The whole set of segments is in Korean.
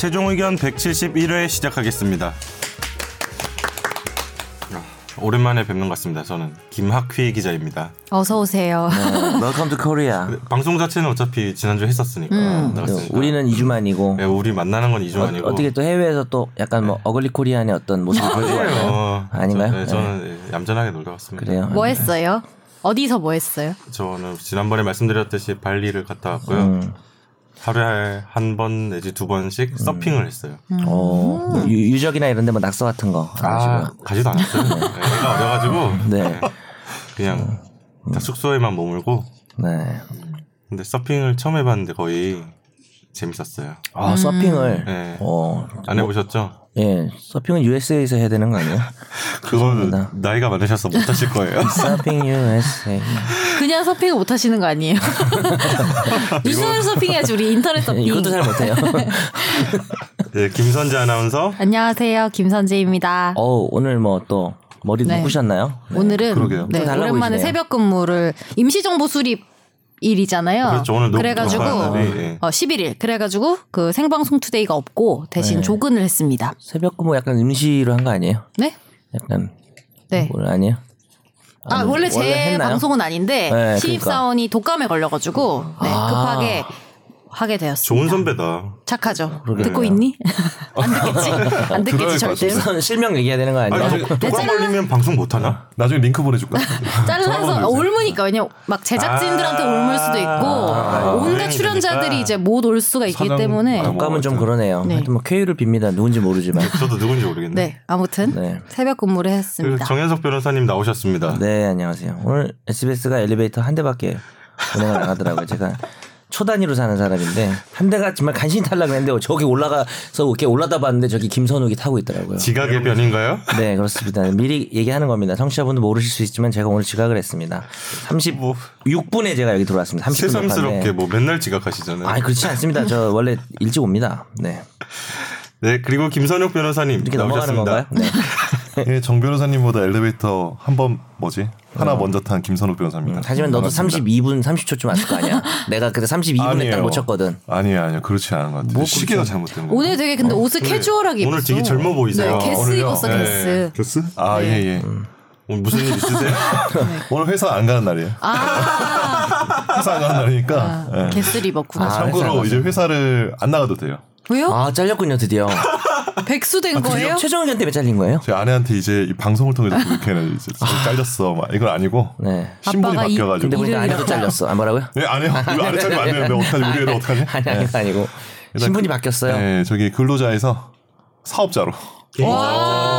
최종 의견 171회 시작하겠습니다. 아, 오랜만에 뵙는 것 같습니다. 저는 김학휘 기자입니다. 어서 오세요. Welcome to Korea. 방송 자체는 어차피 지난주 했었으니까 나갔으니까. 우리는 2주 만이고 네, 우리 만나는 건 2주 만이고. 어, 떻게 또 해외에서 또 약간 뭐 어글리 코리안의 어떤 모습을 왔나요? 어, 아닌가요? 저, 네, 저는 얌전하게 놀다 왔습니다. 그래요. 뭐 했어요? 어디서 뭐 했어요? 저는 지난번에 말씀드렸듯이 발리를 갔다 왔고요. 음. 하루에 한 번 내지 두 번씩 서핑을 했어요. 어, 유, 유적이나 이런 데 뭐 낙서 같은 거. 안 아, 하시고요. 가지도 않았어요. 네, 애가 어려가지고 네. 그냥 다 숙소에만 머물고. 네. 근데 서핑을 처음 해봤는데 거의 재밌었어요. 아 서핑을. 네. 어, 안 해보셨죠? 예, 서핑은 USA에서 해야 되는 거 아니에요? 그건 좋습니다. 나이가 많으셔서 못 하실 거예요. 서핑 USA. 그냥 서핑을 못 하시는 거 아니에요? 유선을 서핑해야지 우리 인터넷 서핑. 이것도 잘 못해요. 네, 김선재 아나운서. 안녕하세요. 김선재입니다. 어 오늘 뭐 또 머리 네. 묶으셨나요? 오늘은 그러게요. 네, 좀 달라 오랜만에 보이시네요. 새벽 근무를 임시정보 수립 일이잖아요. 그렇죠. 오늘 녹- 그래가지고 녹화하는 날이, 예. 어, 11일. 그래가지고 그 생방송 투데이가 없고 대신 네. 조근을 했습니다. 새벽 근무 약간 임시로 한 거 아니에요? 네? 약간 네. 뭘 아니에요? 아, 원래 제 했나요? 방송은 아닌데 네, 신입사원이 독감에 걸려가지고 네, 아. 급하게 하게 되었습니다. 좋은 선배다. 착하죠. 그러게요. 듣고 있니? 안 듣겠지. 안 듣겠지. 우선 실명 얘기해야 되는 거 아니에요? 아니, 독감 걸리면 방송 못 하나? 나중에 링크 보내줄까? 잘라서 옮으니까 왜냐 막 제작진들한테 아. 옮을 수도 있고 아, 온갖 유행이 출연자들이. 이제 못 올 수가 있기 사장- 때문에 아, 뭐 독감은 좀. 그러네요. 네. 하여튼 뭐 쾌유를 빕니다. 누군지 모르지만. 저도 누군지 모르겠네. 네 아무튼 네. 새벽 근무를 했습니다. 정현석 변호사님 나오셨습니다. 네, 안녕하세요. 오늘 SBS가 엘리베이터 한 대밖에 운행을 안 하더라고요. 제가 초단위로 사는 사람인데 한 대가 정말 간신히 탈락을 했는데 저기 올라가서 이렇게 올라다 봤는데 저기 김선욱이 타고 있더라고요. 지각의 변인가요? 네, 그렇습니다. 미리 얘기하는 겁니다. 청취자분들 모르실 수 있지만 제가 오늘 지각을 했습니다. 36분에 제가 여기 들어왔습니다. 30분 새삼스럽게. 뭐 맨날 지각하시잖아요. 아니 그렇지 않습니다. 저 원래 일찍 옵니다. 네. 네, 그리고 김선욱 변호사님 이렇게 넘어가는. 건가요? 네. 예, 정 변호사님보다 엘리베이터 한 번 뭐지? 하나 먼저 탄 김선욱 변호사입니다. 하지만 너도 반갑습니다. 32분 30초쯤 왔을 거 아니야? 내가 그때 32분에 딱 아니에요. 못 쳤거든. 아니에요, 아니요. 그렇지 않은 것 같아요. 뭐 시계가 잘못된 거. 오늘 되게 근데 옷을 캐주얼하게 입었어. 오늘 되게 젊어 보이세요. 네, 게스? 입었어 네. 게스. 교스? 아, 네. 예, 예. 오늘 무슨 일 있으세요? 오늘 회사 안 가는 날이에요. 아, 회사 안 가는 날이니까. 아 예. 게스를 입었구나. 아, 참고로. 이제 회사를 안 나가도 돼요. 왜요? 아 잘렸군요 드디어. 백수 된 거예요? 최종 의견 때문에 잘린 거예요? 제 아내한테 이제 이 방송을 통해서 이렇게 이제 잘렸어. 막 이건 아니고 네. 신분이 바뀌어가지고. 근데 보니까 일을 아내도. 잘렸어. 안 뭐라고요? 네, 아니요. 이거 아내 잘리면 안 되는데 어떡하지? 우리 애들 어떡하지? 아니 아니 아니고 신분이 그- 바뀌었어요. 네, 저기 근로자에서 사업자로. 와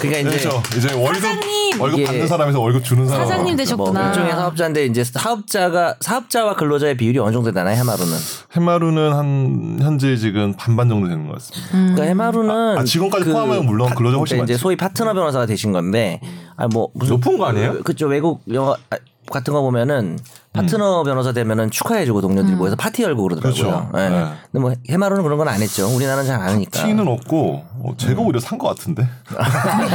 그러니까 이제 그렇죠. 이제 월급 사장님! 월급 받는 사람에서 월급 주는 사람. 사장님 뭐 되셨구나. 일종의 사업자인데 이제 사업자가 사업자와 근로자의 비율이 어느 정도 되나요? 해마루는. 해마루는 한 현재 지금 반반 정도 되는 것 같습니다. 그러니까 해마루는 아, 직원까지 포함하면 물론 근로자 훨씬 그러니까 이제 많지. 소위 파트너 변호사가 되신 건데 아뭐 무슨 높은 거 아니에요? 그쪽 외국 영화 아, 같은 거 보면은 파트너 변호사 되면은 축하해주고 동료들이 모여서 파티 열고 그러더라고요. 그렇죠. 예. 네. 근데 뭐 해마루는 그런 건 안 했죠. 우리나라는 잘 안 하니까. 티는 없고 어, 제가 오히려 산 것 같은데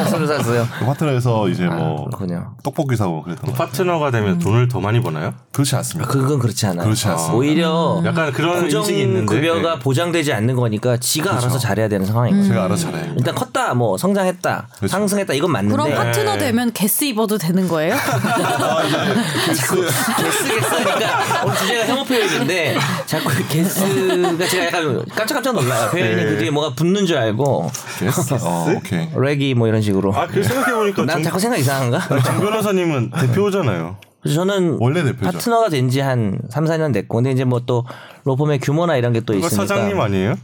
서로 샀어요. 그 파트너에서 이제 뭐 아, 그렇군요. 떡볶이 사고 그랬던 거 파트너가 되면 돈을 더 많이 버나요? 그렇지 않습니다. 그건 그렇지 않아요. 그렇지 않습니다. 오히려 약간 그런 인식이 있는데. 급여가 네. 보장되지 않는 거니까 지가 알아서 잘해야 되는 상황인 거죠. 제가 알아서 잘해요. 일단 컸다, 뭐 성장했다, 그렇죠. 상승했다 이건 맞는데 그럼 파트너 되면 게스 입어도 되는 거예요? 게스 게스니까 오늘 주제가 혐오 표현인데 자꾸 게스가 제가 약간 깜짝깜짝 놀라요. 표현이 네. 그 뒤에 뭐가 붙는 줄 알고 게스트. 어, 오케이. 레기 뭐 이런 식으로. 아, 그 생각해 보니까 난 정, 자꾸 생각 이상한가? 정 변호사님은 대표잖아요. 그래서 저는 원래 대표죠. 파트너가 된 지 한 3, 4년 됐고 근데 이제 뭐 또 로펌의 규모나 이런 게 또 있으니까 사장님 아니에요?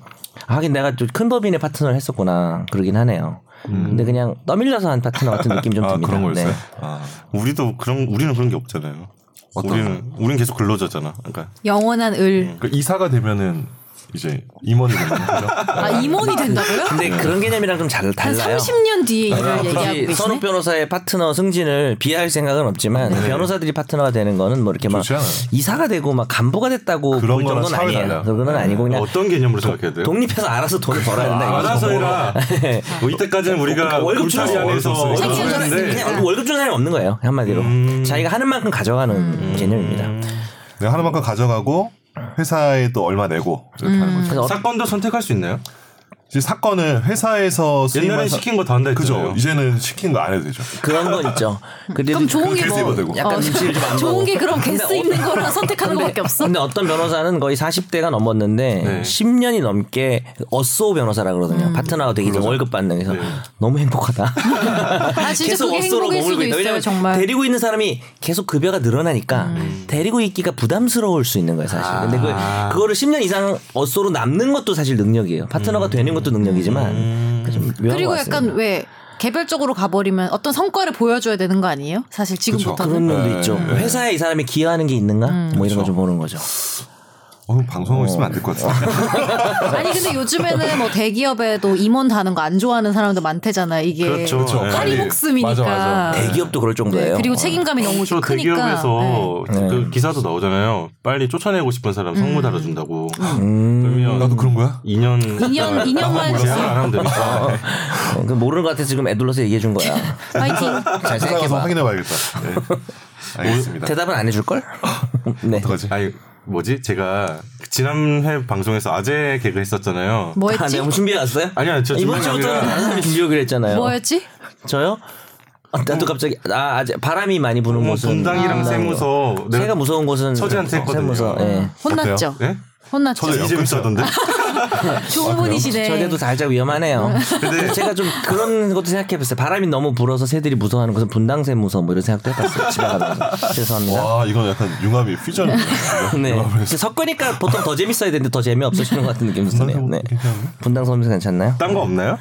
하긴 내가 좀 큰 법인의 파트너를 했었구나 그러긴 하네요. 근데 그냥 떠밀려서 한 파트너 같은 느낌 좀아 듭니다. 그런 거였어요. 네. 아, 우리도 그런 우리는 그런 게 없잖아요. 우리는 우리는 계속 근로자잖아. 그러니까 영원한 을. 그 이사가 되면은 이제 임원이 되는 거죠. 아 임원이 된다고요? 근데 그런 개념이랑 좀잘한 달라요. 30년 뒤에 일을 아, 얘기하고. 선욱 변호사의 파트너 승진을 비하할 생각은 없지만 변호사들이 파트너가 되는 거는 뭐 이렇게 막 않아요. 이사가 되고 막 간부가 됐다고 그런 볼 정도는 아니에요. 달라요. 그건 아니고 그냥 어떤 개념으로 생각해야 돼요? 독립해서 알아서 돈을 벌어야 된다. 알아서 해라. 뭐 이때까지는 우리가 그러니까 월급 주는 안에서 월급. 그냥, 주는 사람이 없는 거예요. 한마디로 자기가 하는 만큼 가져가는 개념입니다. 내가 하는 만큼 가져가고 회사에 또 얼마 내고 이렇게 하는 거죠. 그래서 어- 사건도 선택할 수 있나요? 이제 사건을 회사에서 옛날에 사- 시킨 거 다 한다 그죠. 했잖아요. 이제는 시킨 거 안 해도 되죠. 그런 건 있죠. 근데 그럼 좋은 게 뭐. 약간 좀안 좋은. 게 그럼 어- 입는 거랑 선택하는 거밖에 없어? 근데 어떤 변호사는 거의 40대가 넘었는데 네. 10년이 넘게 어쏘 변호사라 음. 그러거든요. 파트너가 되기 전 월급 받는 그래서 너무 행복하다. 아 진짜 계속 어쏘로 머물고 있다. 있어요 왜냐면 정말. 데리고 있는 사람이 계속 급여가 늘어나니까 데리고 있기가 부담스러울 수 있는 거예요 사실. 근데 그 아. 그거를 10년 이상 어쏘로 남는 것도 사실 능력이에요. 파트너가 되는 것도 능력이지만 좀 묘한 그리고 것 약간. 왜 개별적으로 가버리면 어떤 성과를 보여줘야 되는 거 아니에요? 사실 지금부터는. 그런 면도 네. 있죠. 회사에 이 사람이 기여하는 게 있는가? 뭐 이런 거 좀 보는 거죠. 어, 방송하고 있으면 안 될 것 같아. 아니 근데 요즘에는 뭐 대기업에도 임원 다는 거 안 좋아하는 사람도 많대잖아요. 이게 그렇죠. 그렇죠. 네. 파리 맞아, 목숨이니까. 맞아. 대기업도 그럴 네, 정도예요. 그리고 책임감이 너무 저 크니까. 대기업에서 네. 그 기사도 나오잖아요. 빨리 쫓아내고 싶은 사람 성무 달아준다고. 음, 그러면 나도 그런 거야? 2년 2년 2년만 제한 안 하면 되니까. 어, 그 모르는 것 같아서 지금 애둘러서 얘기해 준 거야. 파이팅. 잘 생각해봐. 확인해봐야겠다. 네. 알겠습니다. 대답은 안 해줄 걸? 네. 어떡하지? 아니 뭐지? 제가 지난해 방송에서 아재 개그 했었잖아요. 뭐 아, 했지? 내가 뭐 준비해 왔어요? 아니야, 저 이번 주부터는 다른 사람이 준비해 오기로 했잖아요. 뭐였지? 저요? 아, 나도 갑자기 아 아직 바람이 많이 부는 뭐 곳은 분당이랑 아, 세무서 새가 무서운 곳은 처제한테 했거든요. 세무서. 예. 혼났죠. 네? 혼났죠. 이 재밌었던데. 좋은 분이시네. 저제도 살짝 위험하네요. 근데 제가 좀 그런 것도 생각해봤어요. 바람이 너무 불어서 새들이 무서워하는 곳은 분당세무서 뭐 이런 생각도 해봤어요. 집에 가면서 죄송합니다. 와, 이건 약간 융합이 퓨전이네. 네. 섞으니까 보통 더 재밌어야 되는데 더 재미없으시는 것 같은 느낌이 드네요. 네. 괜찮은데? 분당세무서 괜찮나요? 딴 거 없나요?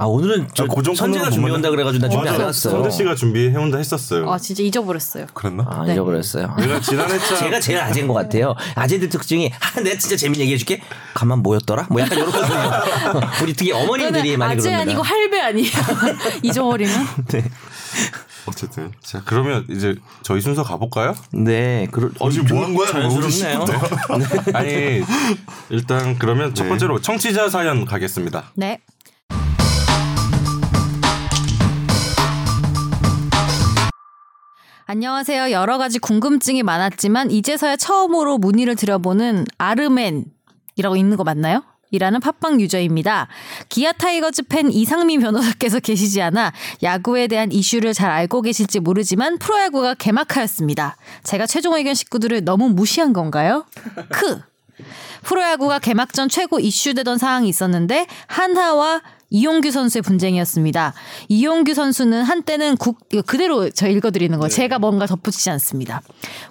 아 오늘은 저 아, 고정 선재가 코너는 준비 못 온다 그래가지고 나 준비 안 맞아. 해왔어요. 선재 씨가 준비해온다 했었어요. 아 진짜 잊어버렸어요. 그랬나? 아 네. 잊어버렸어요. 내가 지난해 차 제가 제일 아재인 것 같아요. 아재들 특징이 아, 내가 진짜 재밌는 얘기해줄게. 가만 뭐였더라? 뭐 약간 이렇거든요. 우리 특히 어머님들이 많이 아재 그럽니다. 아니고 할배 아니에요. 잊어버리면. 어쨌든 자 그러면 이제 저희 순서 가볼까요? 네, 그러, 어, 지금 뭐 한 거야? 자연스럽네요. 아니 일단 그러면 첫 네. 번째로 청취자 사연 가겠습니다. 네. 안녕하세요. 여러 가지 궁금증이 많았지만 이제서야 처음으로 문의를 드려보는 아르맨이라고 있는 거 맞나요? 이라는 팟빵 유저입니다. 기아 타이거즈 팬 이상민 변호사께서 계시지 않아 야구에 대한 이슈를 잘 알고 계실지 모르지만 프로야구가 개막하였습니다. 제가 최종 의견 식구들을 너무 무시한 건가요? 크! 프로야구가 개막 전 최고 이슈되던 사항이 있었는데 한화와 이용규 선수의 분쟁이었습니다. 이용규 선수는 한때는 국 그대로 저 읽어드리는 거 제가 뭔가 덧붙이지 않습니다.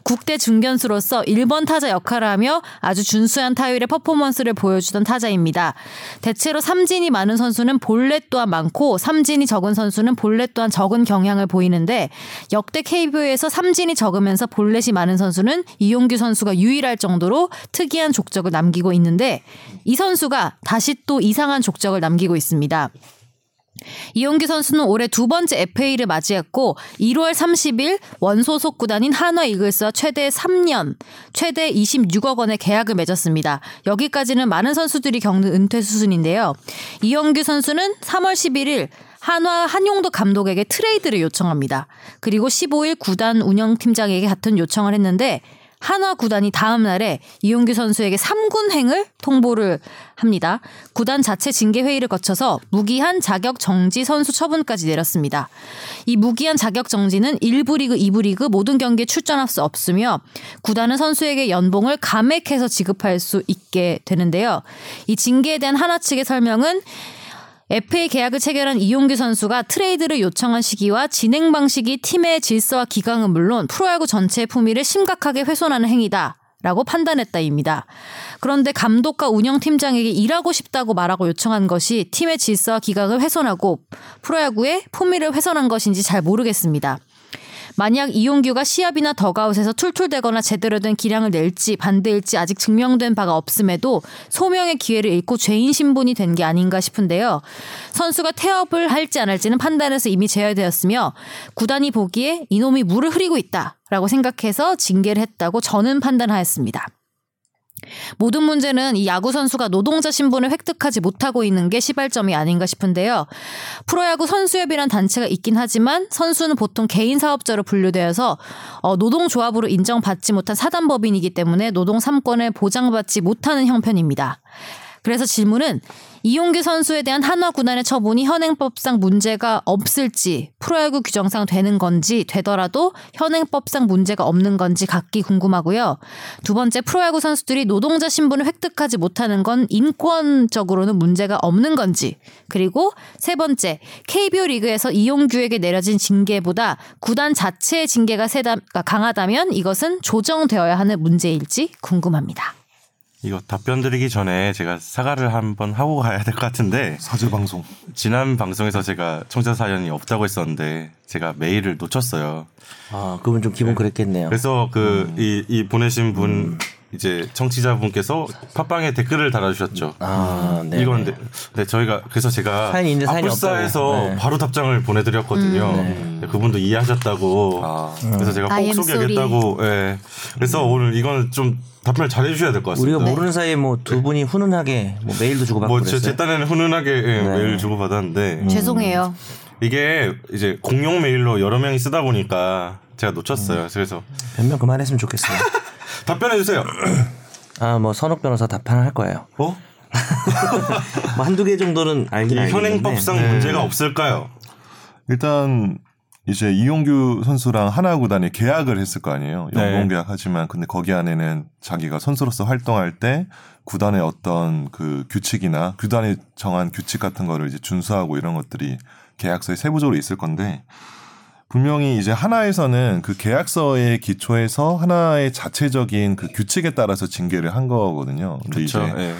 국대 중견수로서 1번 타자 역할을 하며 아주 준수한 타율의 퍼포먼스를 보여주던 타자입니다. 대체로 삼진이 많은 선수는 볼넷 또한 많고 삼진이 적은 선수는 볼넷 또한 적은 경향을 보이는데 역대 KBO에서 삼진이 적으면서 볼넷이 많은 선수는 이용규 선수가 유일할 정도로 특이한 족적을 남기고 있는데 이 선수가 다시 또 이상한 족적을 남기고 있습니다. 이용규 선수는 올해 두 번째 FA를 맞이했고 1월 30일 원소속 구단인 한화 이글스와 최대 3년, 최대 26억 원의 계약을 맺었습니다. 여기까지는 많은 선수들이 겪는 은퇴 수순인데요. 이용규 선수는 3월 11일 한화 한용도 감독에게 트레이드를 요청합니다. 그리고 15일 구단 운영팀장에게 같은 요청을 했는데 한화 구단이 다음 날에 이용규 선수에게 3군행을 통보를 합니다. 구단 자체 징계 회의를 거쳐서 무기한 자격 정지 선수 처분까지 내렸습니다. 이 무기한 자격 정지는 1부 리그, 2부 리그 모든 경기에 출전할 수 없으며 구단은 선수에게 연봉을 감액해서 지급할 수 있게 되는데요. 이 징계에 대한 한화 측의 설명은 FA 계약을 체결한 이용규 선수가 트레이드를 요청한 시기와 진행 방식이 팀의 질서와 기강은 물론 프로야구 전체의 품위를 심각하게 훼손하는 행위다. 라고 판단했다입니다. 그런데 감독과 운영팀장에게 일하고 싶다고 말하고 요청한 것이 팀의 질서와 기강을 훼손하고 프로야구의 품위를 훼손한 것인지 잘 모르겠습니다. 만약 이용규가 시합이나 덕아웃에서 툴툴대거나 제대로 된 기량을 낼지 반대일지 아직 증명된 바가 없음에도 소명의 기회를 잃고 죄인 신분이 된 게 아닌가 싶은데요. 선수가 태업을 할지 안 할지는 판단에서 이미 제어되었으며 구단이 보기에 이놈이 물을 흐리고 있다라고 생각해서 징계를 했다고 저는 판단하였습니다. 모든 문제는 이 야구 선수가 노동자 신분을 획득하지 못하고 있는 게 시발점이 아닌가 싶은데요. 프로야구 선수협이란 단체가 있긴 하지만 선수는 보통 개인 사업자로 분류되어서 어, 노동조합으로 인정받지 못한 사단법인이기 때문에 노동 3권을 보장받지 못하는 형편입니다. 그래서 질문은 이용규 선수에 대한 한화 구단의 처분이 현행법상 문제가 없을지 프로야구 규정상 되는 건지 되더라도 현행법상 문제가 없는 건지 각기 궁금하고요. 두 번째 프로야구 선수들이 노동자 신분을 획득하지 못하는 건 인권적으로는 문제가 없는 건지 그리고 세 번째 KBO 리그에서 이용규에게 내려진 징계보다 구단 자체의 징계가 세다 강하다면 이것은 조정되어야 하는 문제일지 궁금합니다. 이거 답변 드리기 전에 제가 사과를 한번 하고 가야 될 것 같은데 사제 방송. 지난 방송에서 제가 청자 사연이 없다고 했었는데 제가 메일을 놓쳤어요. 아, 그분 좀 기분 그랬겠네요. 그래서 그 이 이 보내신 분 음. 이제 청취자분께서 팟빵에 댓글을 달아주셨죠. 아, 네. 이건데 네 저희가 그래서 제가 아플사에서. 네. 바로 답장을 보내드렸거든요. 네, 그분도 이해하셨다고. 아. 그래서 제가 꼭 소개하겠다고. 예. 그래서 오늘 이건 좀 답변을 잘 해주셔야 될 것 같습니다. 우리가 모르는 사이에 뭐 두 분이 훈훈하게 뭐 메일도 주고받고 뭐 그랬어요. 제, 제 딴에는 훈훈하게 예, 네. 메일 주고 받았는데 음. 죄송해요. 이게 이제 공용 메일로 여러 명이 쓰다 보니까 제가 놓쳤어요. 음. 그래서 변명 그만했으면 좋겠어요. 답변해 주세요. 아, 뭐 선욱 변호사 답변을 할 거예요. 어? 뭐 한두 개 정도는 이 알긴. 현행법상 네. 문제가 없을까요? 일단 이제 이용규 선수랑 하나 구단이 계약을 했을 거 아니에요. 연봉 네. 계약하지만 근데 거기 안에는 자기가 선수로서 활동할 때 구단의 어떤 그 규칙이나 구단이 정한 규칙 같은 거를 이제 준수하고 이런 것들이 계약서에 세부적으로 있을 건데 분명히 이제 하나에서는 그 계약서의 기초에서 하나의 자체적인 그 규칙에 따라서 징계를 한 거거든요. 그렇죠. 이제 예.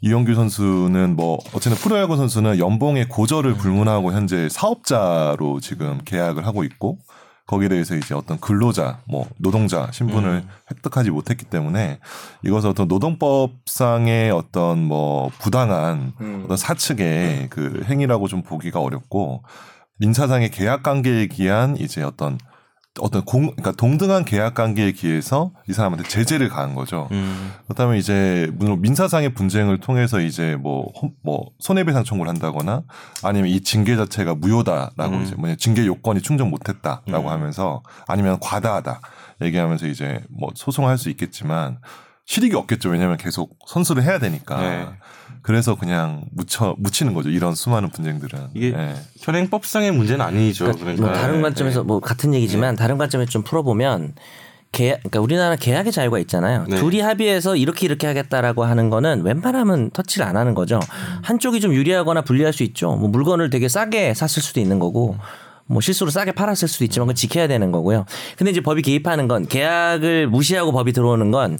이영규 선수는 뭐 어쨌든 프로야구 선수는 연봉의 고절을 불문하고 현재 사업자로 지금 계약을 하고 있고 거기에 대해서 이제 어떤 근로자 뭐 노동자 신분을 획득하지 못했기 때문에 이것은 어떤 노동법상의 어떤 뭐 부당한 어떤 사측의 그 행위라고 좀 보기가 어렵고 민사상의 계약 관계에 기한 이제 어떤 어떤 공 그러니까 동등한 계약 관계에 기해서 이 사람한테 제재를 가한 거죠. 음. 그렇다면 이제 물론 민사상의 분쟁을 통해서 이제 뭐, 혼- 뭐 손해배상 청구를 한다거나 아니면 이 징계 자체가 무효다라고 음. 이제 뭐냐 징계 요건이 충족 못했다라고 음. 하면서 아니면 과다하다 얘기하면서 이제 뭐 소송할 수 있겠지만 실익이 없겠죠. 왜냐하면 계속 선수를 해야 되니까. 네. 그래서 그냥 묻혀 묻히는 거죠. 이런 수많은 분쟁들은. 이게 예. 현행법상의 문제는 아니죠. 그러니까 그러니까, 뭐 다른 예. 관점에서 뭐 같은 얘기지만 다른 관점에서 좀 풀어보면 계약, 그러니까 우리나라 계약의 자유가 있잖아요. 네. 둘이 합의해서 이렇게 이렇게 하겠다라고 하는 거는 웬만하면 터치를 안 하는 거죠. 한쪽이 좀 유리하거나 불리할 수 있죠. 뭐 물건을 되게 싸게 샀을 수도 있는 거고. 뭐 실수로 싸게 팔았을 수도 있지만 그건 지켜야 되는 거고요. 근데 이제 법이 개입하는 건 계약을 무시하고 법이 들어오는 건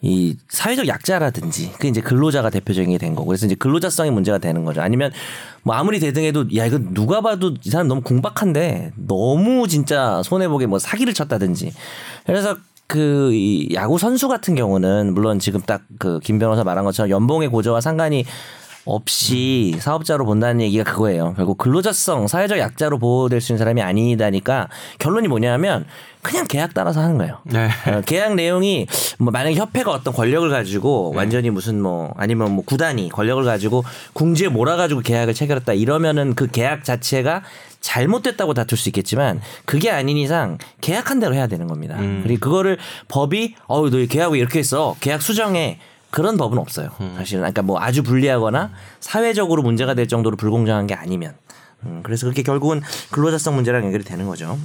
이 사회적 약자라든지 그 이제 근로자가 대표적인 게 된 거고 그래서 이제 근로자성이 문제가 되는 거죠. 아니면 뭐 아무리 대등해도 야 이거 누가 봐도 이 사람 너무 궁박한데 너무 진짜 손해 보게 뭐 사기를 쳤다든지 그래서 그 이 야구 선수 같은 경우는 물론 지금 딱 그 김 변호사 말한 것처럼 연봉의 고저와 상관이 없이 사업자로 본다는 얘기가 그거예요. 결국 근로자성, 사회적 약자로 보호될 수 있는 사람이 아니다니까 결론이 뭐냐면 그냥 계약 따라서 하는 거예요. 네. 어, 계약 내용이 뭐 만약에 협회가 어떤 권력을 가지고 완전히 무슨 뭐 아니면 뭐 구단이 권력을 가지고 궁지에 몰아가지고 계약을 체결했다 이러면은 그 계약 자체가 잘못됐다고 다툴 수 있겠지만 그게 아닌 이상 계약한 대로 해야 되는 겁니다. 그리고 그거를 법이 어우 너 계약을 이렇게 했어 계약 수정해 그런 법은 없어요. 사실은 그러니까 뭐 아주 불리하거나 사회적으로 문제가 될 정도로 불공정한 게 아니면 음, 그래서 그렇게 결국은 근로자성 문제랑 연결이 되는 거죠.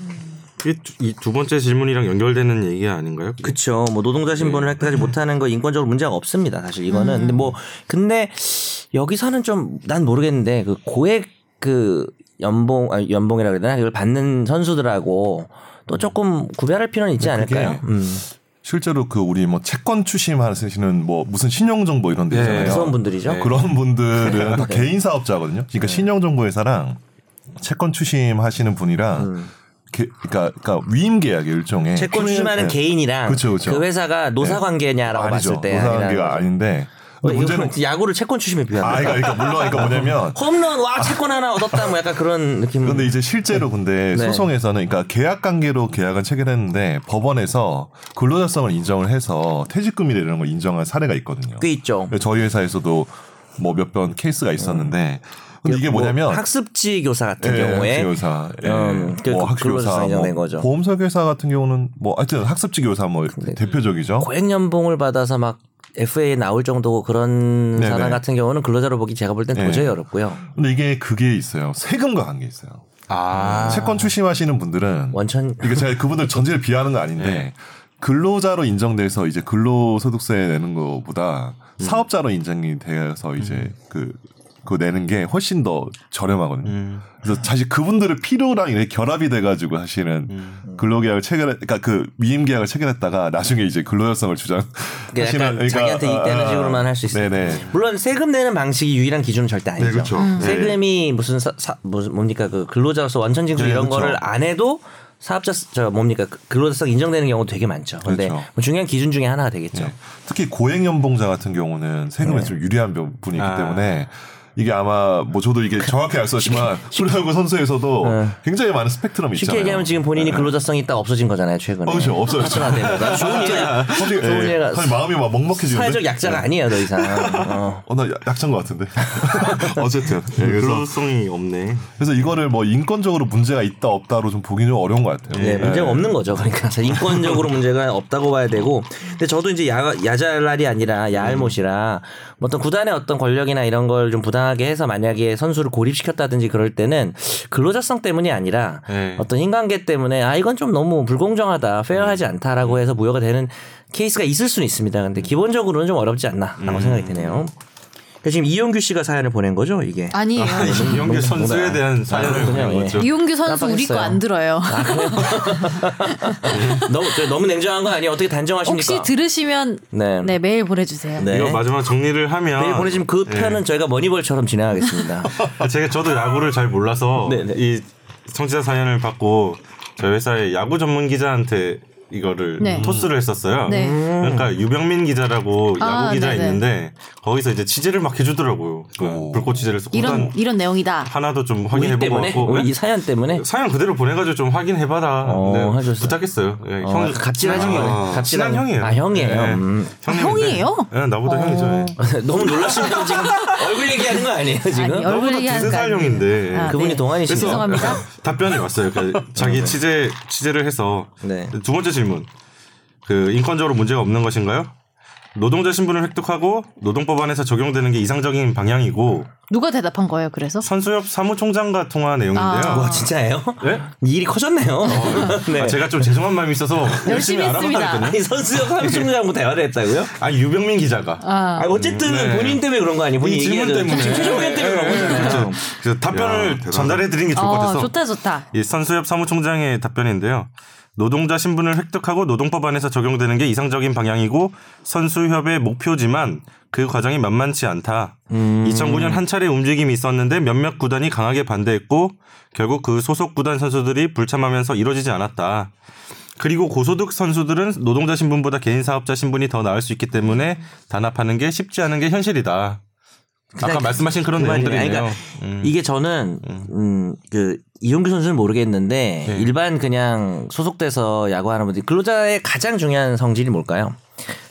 이두 번째 질문이랑 연결되는 얘기 아닌가요? 그렇죠. 뭐 노동자 신분을 획득하지 못하는 거 인권적으로 문제가 없습니다. 사실 이거는. 근데 뭐 근데 여기서는 좀 난 모르겠는데 그 고액 그 연봉 아 연봉이라 그래야 되나? 그걸 받는 선수들하고 또 조금 구별할 필요는 있지 그게 않을까요? 음. 실제로 그 우리 뭐 채권 추심하시는 뭐 무슨 신용정보 이런 데 네. 있잖아요. 무서운 분들이죠. 네. 그런 분들은 다 개인 사업자거든요. 그러니까 신용정보회사랑 채권 추심하시는 분이랑 게- 그러니까, 그러니까 위임 계약 일종의 채권 추심하는 네. 개인이랑 그쵸, 그쵸. 그 회사가 노사 관계냐라고 아니죠. 봤을 때 노사 관계가 아니라는 거죠. 아닌데 문제는 이거 야구를 채권 추심에 아, 비유한다. 그러니까, 그러니까 물론 그러니까 뭐냐면 홈런 와 채권 하나 얻었다 뭐 약간 그런 느낌. 그런데 이제 실제로 근데 네. 소송에서는 그러니까 계약 관계로 계약을 체결했는데 법원에서 근로자성을 인정을 해서 퇴직금이나 이런 걸 인정한 사례가 있거든요. 꽤 있죠. 저희 회사에서도 뭐 몇 번 케이스가 있었는데 근데 이게 뭐 뭐냐면 학습지 교사 같은 예, 경우에 학습지 교사, 예. 음, 그 뭐 학습 교사, 인정된 뭐. 보험 설계사 같은 경우는 뭐 하여튼 학습지 교사 뭐 대표적이죠. 고액 연봉을 받아서 막 FA에 나올 정도고 그런 네네. 사람 같은 경우는 근로자로 보기 제가 볼땐 네. 도저히 어렵고요. 근데 이게 그게 있어요. 세금과 관계 있어요. 아. 채권 출심하시는 분들은 원천 이게 제가 그분들 전제를 비하하는 거 아닌데 근로자로 인정돼서 이제 근로소득세 내는 것보다 사업자로 인정이 되어서 이제 그 그거 내는 게 훨씬 더 저렴하거든요. 음. 그래서 사실 그분들의 필요랑 이렇게 결합이 돼가지고 사실은 음. 근로계약을 체결, 그러니까 그 미임 계약을 체결했다가 나중에 이제 근로여성을 주장. 그러니까 약간 자기한테 이익되는 식으로만 할 수 있어요. 네네. 물론 세금 내는 방식이 유일한 기준은 절대 아니죠. 네, 그렇죠. 음. 네. 세금이 무슨 사, 사- 무슨 뭡니까 그 근로자로서 원천 징수 네, 이런 그렇죠. 거를 안 해도 사업자 스- 저 뭡니까 그 근로자성 인정되는 경우도 되게 많죠. 근데 그렇죠. 뭐 중요한 기준 중에 하나가 되겠죠. 네. 특히 고액 연봉자 같은 경우는 세금에 네. 좀 유리한 부분이 있기 아. 때문에 이게 아마 뭐 저도 이게 정확히 알 수 없지만 프로야구 선수에서도 네. 굉장히 많은 스펙트럼이 쉽게 있잖아요. 얘기하면 지금 본인이 근로자성이 딱 없어진 거잖아요 최근에. 어, 그렇죠. 없어졌죠. 좋은 예가 좋은 예, 예가 갑자기 마음이 막 먹먹해지는데. 사회적 약자가 아니에요 더 이상. 어. 어, 나 약- 약자인 것 같은데. 어쨌든. 예, 그래서, 근로성이 없네. 그래서 이거를 뭐 인권적으로 문제가 있다 없다로 좀 보기 좀 어려운 것 같아요. 네, 문제가 예. 없는 거죠. 그러니까 인권적으로 문제가 없다고 봐야 되고. 근데 저도 이제 야, 야잘날이 아니라 야알못이라 뭐 어떤 구단의 어떤 권력이나 이런 걸 좀 부 당하게 해서 만약에 선수를 고립시켰다든지 그럴 때는 근로자성 때문이 아니라 네. 어떤 인간계 때문에 아 이건 좀 너무 불공정하다, 페어하지 않다라고 해서 무효가 되는 케이스가 있을 수는 있습니다. 근데 기본적으로는 좀 어렵지 않나라고 생각이 드네요. 지금 이용규 씨가 사연을 보낸 거죠, 이게. 아니에요. 이영규 선수에 대한 사연을. 보낸 예. 거죠. 이용규 선수 우리 거. 안 들어요. 너무 저 너무 냉정한 거 아니에요? 어떻게 단정하십니까? 혹시 들으시면 네. 네, 메일 보내주세요. 네. 이거 마지막 정리를 하면 메일 보내주면 그 예. 편은 저희가 머니볼처럼 진행하겠습니다. 아, 제가 저도 야구를 잘 몰라서 네, 네. 이 청취자 사연을 받고 저희 회사의 야구 전문 기자한테 이거를 네. 토스를 했었어요. 네. 그러니까 유병민 기자라고 아, 야구 기자 네네. 있는데 거기서 이제 취재를 막 해주더라고요. 그 오. 불꽃 취재를 해서 이런 이런 내용이다. 하나도 좀 확인해보고 왔고 이 사연 때문에 사연 그대로 보내가지고 좀 확인해봐라. 어, 네. 부탁했어요. 예, 어, 갑질하신 아, 거네. 갑질한 친한 형이에요. 아 형이에요. 네. 음. 형님인데. 형이에요? 네, 나보다 어. 형이죠. 예. 너무 놀라시면 지금 얼굴 얘기하는 거 아니에요 지금? 아니, 얼굴 나보다 얘기하는 두세 거 살. 형인데. 아, 그분이 네. 동안이시죠. 죄송합니다. 답변이 왔어요. 그러니까 자기 취재 취재를 해서 네. 두 번째 질문. 그 인권적으로 문제가 없는 것인가요? 노동자 신분을 획득하고 노동법 안에서 적용되는 게 이상적인 방향이고 누가 대답한 거예요? 그래서 선수협 사무총장과 통화 내용인데요. 아. 와 진짜예요? 네? 일이 커졌네요. 네. 아, 제가 좀 죄송한 마음이 있어서 열심히 했습니다. 알아봤거든요. 아니 선수역 함수장하고 대화를 했다고요? 아 유병민 기자가 아, 아 어쨌든 네. 본인 때문에 그런 거 아니에요? 본인 이 질문 때문에 최종 때문에 그런 거잖아요. 그래서 답변을. 전달해 드리는 게 좋을 것 어, 같아서 좋다 좋다. 이 선수협 사무총장의 답변인데요. 노동자 신분을 획득하고 노동법 안에서 적용되는 게 이상적인 방향이고 선수협의 목표지만 그 과정이 만만치 않다. 2009년 한 차례 움직임이 있었는데 몇몇 구단이 강하게 반대했고 결국 그 소속 구단 선수들이 불참하면서 이루어지지 않았다. 그리고 고소득 선수들은 노동자 신분보다 개인 사업자 신분이 더 나을 수 있기 때문에 단합하는 게 쉽지 않은 게 현실이다. 아까 그- 말씀하신 그런 그. 내용들이네요. 그러니까 음. 이게 저는 음 그 이용규 선수는 모르겠는데 네. 일반 그냥 소속돼서 야구하는 분들 근로자의 가장 중요한 성질이 뭘까요?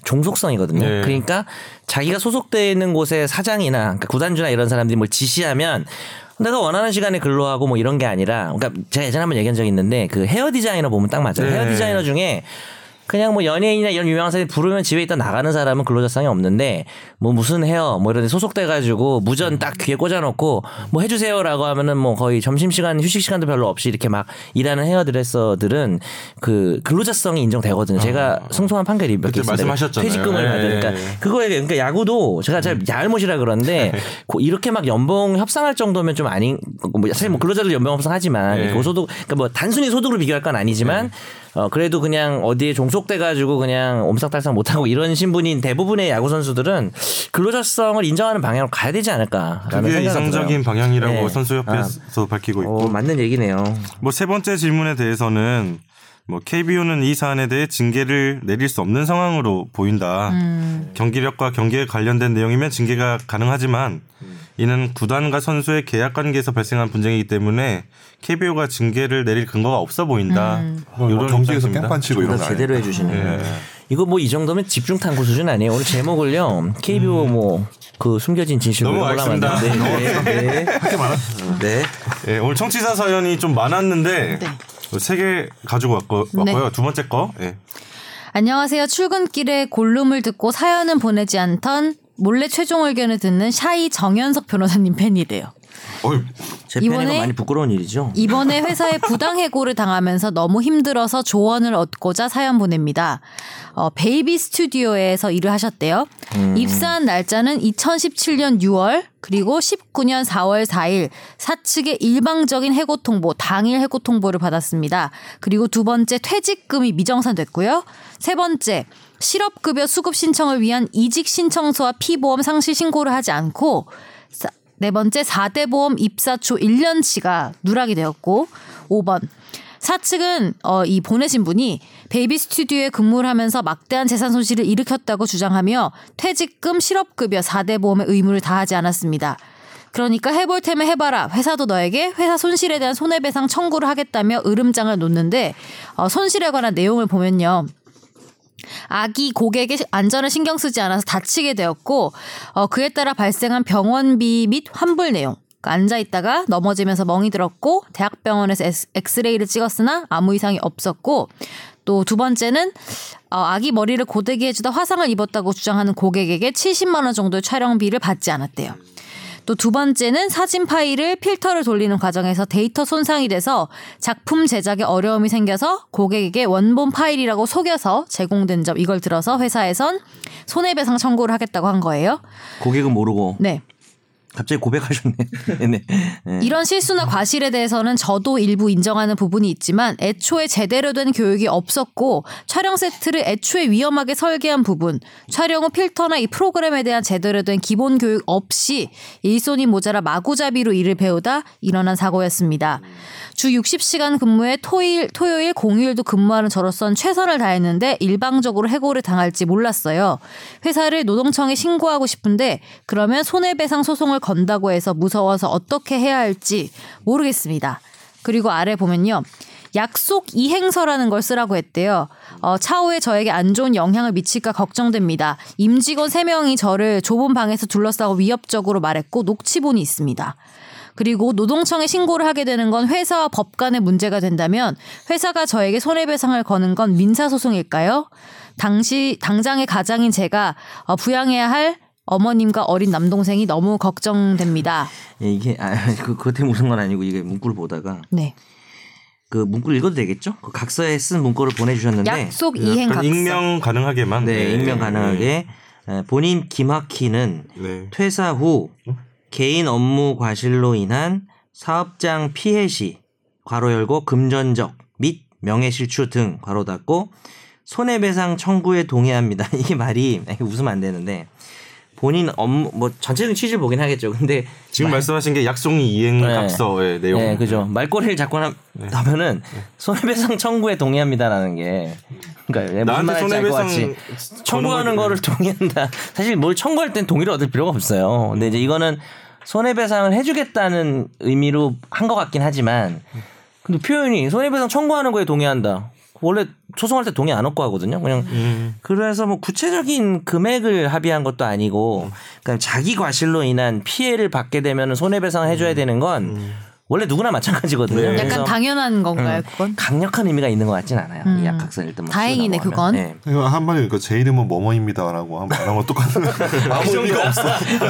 종속성이거든요. 네. 그러니까 자기가 소속돼 있는 곳의 사장이나 그러니까 구단주나 이런 사람들이 뭘 지시하면 내가 원하는 시간에 근로하고 뭐 이런 게 아니라 그러니까 제가 예전에 한번 얘기한 적이 있는데 그 헤어 디자이너 보면 딱 맞아요. 네. 헤어 디자이너 중에 그냥 뭐 연예인이나 이런 유명한 사람이 부르면 집에 있다 나가는 사람은 근로자성이 없는데 뭐 무슨 헤어 뭐 이런 데 소속돼 가지고 무전 딱 귀에 꽂아 놓고 뭐 해주세요라고 하면은 뭐 거의 점심시간 휴식 시간도 별로 없이 이렇게 막 일하는 헤어드레서들은 그 근로자성이 인정되거든요. 제가 승소한 판결이 몇 개 있습니다. 말씀하셨잖아요. 퇴직금을 네. 받으니까 그거에 그러니까 야구도 제가 잘 야알못이라 그러는데 고- 이렇게 막 연봉 협상할 정도면 좀 아닌 뭐 사실 뭐 근로자들 연봉 협상하지만 네. 고소득 그러니까 뭐 단순히 소득으로 비교할 건 아니지만 어 그래도 그냥 어디에 종속돼 가지고 그냥 옴싹달싹 못하고 이런 신분인 대부분의 야구 선수들은 근로자성을 인정하는 방향으로 가야 되지 않을까라는 그게 생각이 이상적인 들어요. 방향이라고 네. 선수협회에서 밝히고 있고 어, 맞는 얘기네요. 뭐 세 번째 질문에 대해서는 뭐 KBO는 이 사안에 대해 징계를 내릴 수 없는 상황으로 보인다. 음. 경기력과 경기에 관련된 내용이면 징계가 가능하지만 이는 구단과 선수의 계약 관계에서 발생한 분쟁이기 때문에 KBO가 징계를 내릴 근거가 없어 보인다. 음. 뭐 이런 경기에서 입장입니다. 깽판 치고 이런 거 제대로 아니에요? 해주시네. 예. 이거 뭐 이 정도면 집중 탐구 수준 아니에요? 오늘 제목을요 KBO 뭐그 숨겨진 진실 너무 올라갔는데 알겠습니다. 네, 네. 네. 예, 오늘 청취자 사연이 좀 많았는데 네. 세개 가지고 왔고, 네. 왔고요. 두 번째 거. 예. 안녕하세요. 출근길에 골룸을 듣고 사연은 보내지 않던 몰래 최종 의견을 듣는 shy 정현석 변호사님 팬이래요. 어이, 제 이번에- 많이 부끄러운 일이죠. 이번에 회사에 부당 해고를 당하면서 너무 힘들어서 조언을 얻고자 사연 보냅니다. 어, 베이비 스튜디오에서 일을 하셨대요. 입사한 날짜는 2017년 6월 그리고 19년 4월 4일 사측의 일방적인 해고 통보, 당일 해고 통보를 받았습니다. 그리고 두 번째 퇴직금이 미정산됐고요. 세 번째 실업급여 수급 신청을 위한 이직 신청서와 피보험 상실 신고를 하지 않고 사- 네 번째 4대 보험 입사 초 1년치가 누락이 되었고 5번 사측은 어, 이 보내신 분이 베이비 스튜디오에 근무를 하면서 막대한 재산 손실을 일으켰다고 주장하며 퇴직금 실업급여 4대 보험의 의무를 다하지 않았습니다. 그러니까 해볼 테면 해봐라. 회사도 너에게 회사 손실에 대한 손해배상 청구를 하겠다며 으름장을 놓는데 어, 손실에 관한 내용을 보면요. 아기 고객의 안전을 신경 쓰지 않아서 다치게 되었고 어, 그에 따라 발생한 병원비 및 환불 내용 그러니까 앉아 있다가 넘어지면서 멍이 들었고 대학병원에서 엑스- 엑스레이를 찍었으나 아무 이상이 없었고 또 두 번째는 어, 아기 머리를 고데기 해주다 화상을 입었다고 주장하는 고객에게 70만 원 정도의 촬영비를 받지 않았대요. 또 두 번째는 사진 파일을 필터를 돌리는 과정에서 데이터 손상이 돼서 작품 제작에 어려움이 생겨서 고객에게 원본 파일이라고 속여서 제공된 점 이걸 들어서 회사에선 손해배상 청구를 하겠다고 한 거예요. 고객은 모르고 네. 갑자기 고백하셨네. 네. 네. 이런 실수나 과실에 대해서는 저도 일부 인정하는 부분이 있지만 애초에 제대로 된 교육이 없었고 촬영 세트를 애초에 위험하게 설계한 부분, 촬영 후 필터나 이 프로그램에 대한 제대로 된 기본 교육 없이 일손이 모자라 마구잡이로 일을 배우다 일어난 사고였습니다. 주 60시간 근무에 토일, 토요일, 공휴일도 근무하는 저로선 최선을 다했는데 일방적으로 해고를 당할지 몰랐어요. 회사를 노동청에 신고하고 싶은데 그러면 손해배상 소송을 건다고 해서 무서워서 어떻게 해야 할지 모르겠습니다. 그리고 아래 보면요. 약속 이행서라는 걸 쓰라고 했대요. 어, 차후에 저에게 안 좋은 영향을 미칠까 걱정됩니다. 임직원 3명이 저를 좁은 방에서 둘러싸고 위협적으로 말했고 녹취본이 있습니다. 그리고 노동청에 신고를 하게 되는 건 회사와 법 간의 문제가 된다면 회사가 저에게 손해배상을 거는 건 민사소송일까요? 당시 당장의 가장인 제가 어, 부양해야 할 어머님과 어린 남동생이 너무 걱정됩니다. 예, 이게 아, 그 그것 때문에 웃은 건 아니고 이게 문구를 보다가 네. 그 문구를 읽어도 되겠죠? 그 각서에 쓴 문구를 보내주셨는데 약속 이행 각서. 익명 가능하게만. 네, 익명 가능하게 에, 본인 김학희는 네. 퇴사 후 개인 업무 과실로 인한 사업장 피해 시 괄호 열고 금전적 및 명예실추 등 괄호 닫고 손해배상 청구에 동의합니다. 이게 말이 웃으면 안 되는데 본인 업무 뭐 전체적인 취지를 보긴 하겠죠. 근데 지금 말 씀하신 게 약속이 이행 네. 각서의 내용. 네, 그죠. 말꼬리를 잡고 나- 하면은 손해배상 청구에 동의합니다라는 게 그러니까 나한테 손해배상 청구하는 거를 동의한다. 사실 뭘 청구할 땐 동의를 얻을 필요가 없어요. 근데 이제 이거는 손해배상을 해주겠다는 의미로 한 것 같긴 하지만 근데 표현이 손해배상 청구하는 거에 동의한다. 원래 소송할 때 동의 안 얻고 하거든요. 그냥 음. 그래서 뭐 구체적인 금액을 합의한 것도 아니고 그러니까 자기 과실로 인한 피해를 받게 되면 손해배상 해줘야 되는 건 원래 누구나 마찬가지거든요. 네. 약간 당연한 건가요, 그건? 강력한 의미가 있는 것 같진 않아요. 음. 이 약학선 일단 뭐 다행이네, 쓰고 그건. 네. 이거 한마디 그러니까 제 이름은 뭐뭐입니다라고 한 말한 거 똑같은 아무 의미가 없어.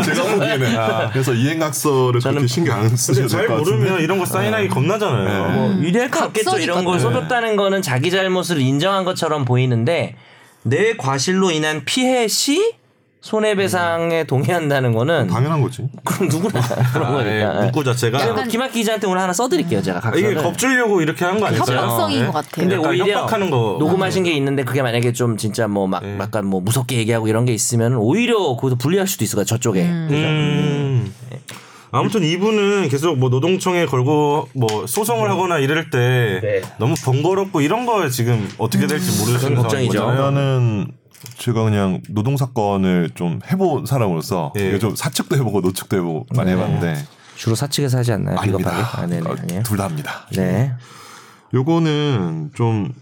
제가 보기에는 그래서 이행각서를 그렇게 신경 안 쓰셔도 잘. 모르면 이런 거 사인하기 겁나잖아요. 네. 뭐 같겠죠. 각성이 이런 걸 같다. 써줬다는 거는 자기 잘못을 인정한 것처럼 보이는데 내 과실로 인한 피해 시 손해배상에 동의한다는 거는 당연한 거지. 그럼 누구나 그런 아, 예, 거니까. 문구 자체가 제가 뭐 김학기 기자한테 오늘 하나 써드릴게요. 제가 아, 이게 각서를. 겁주려고 이렇게 한 거 아닐까요? 협박성인 네? 것 같아요. 근데 오히려 협박하는 거. 녹음하신 게 있는데 그게 만약에 좀 진짜 뭐막 네. 약간 뭐 무섭게 얘기하고 이런 게 있으면 오히려 그것도 불리할 수도 있을 거야 저쪽에. 음. 아무튼 이분은 계속 뭐 노동청에 걸고 뭐 소송을 하거나 이럴 때 네. 너무 번거롭고 이런 거 지금 어떻게 될지 모르시는 그건 걱정이죠. 상황이잖아요. 제가 그냥 노동 사건을 좀 해본 사람으로서 예. 이게 좀 사측도 해보고 노측도 해보고 많이 해봤는데 주로 사측에서 하지 않나요? 아닙니다. 아, 네네. 아니에요. 둘다 합니다. 네. 요거는 좀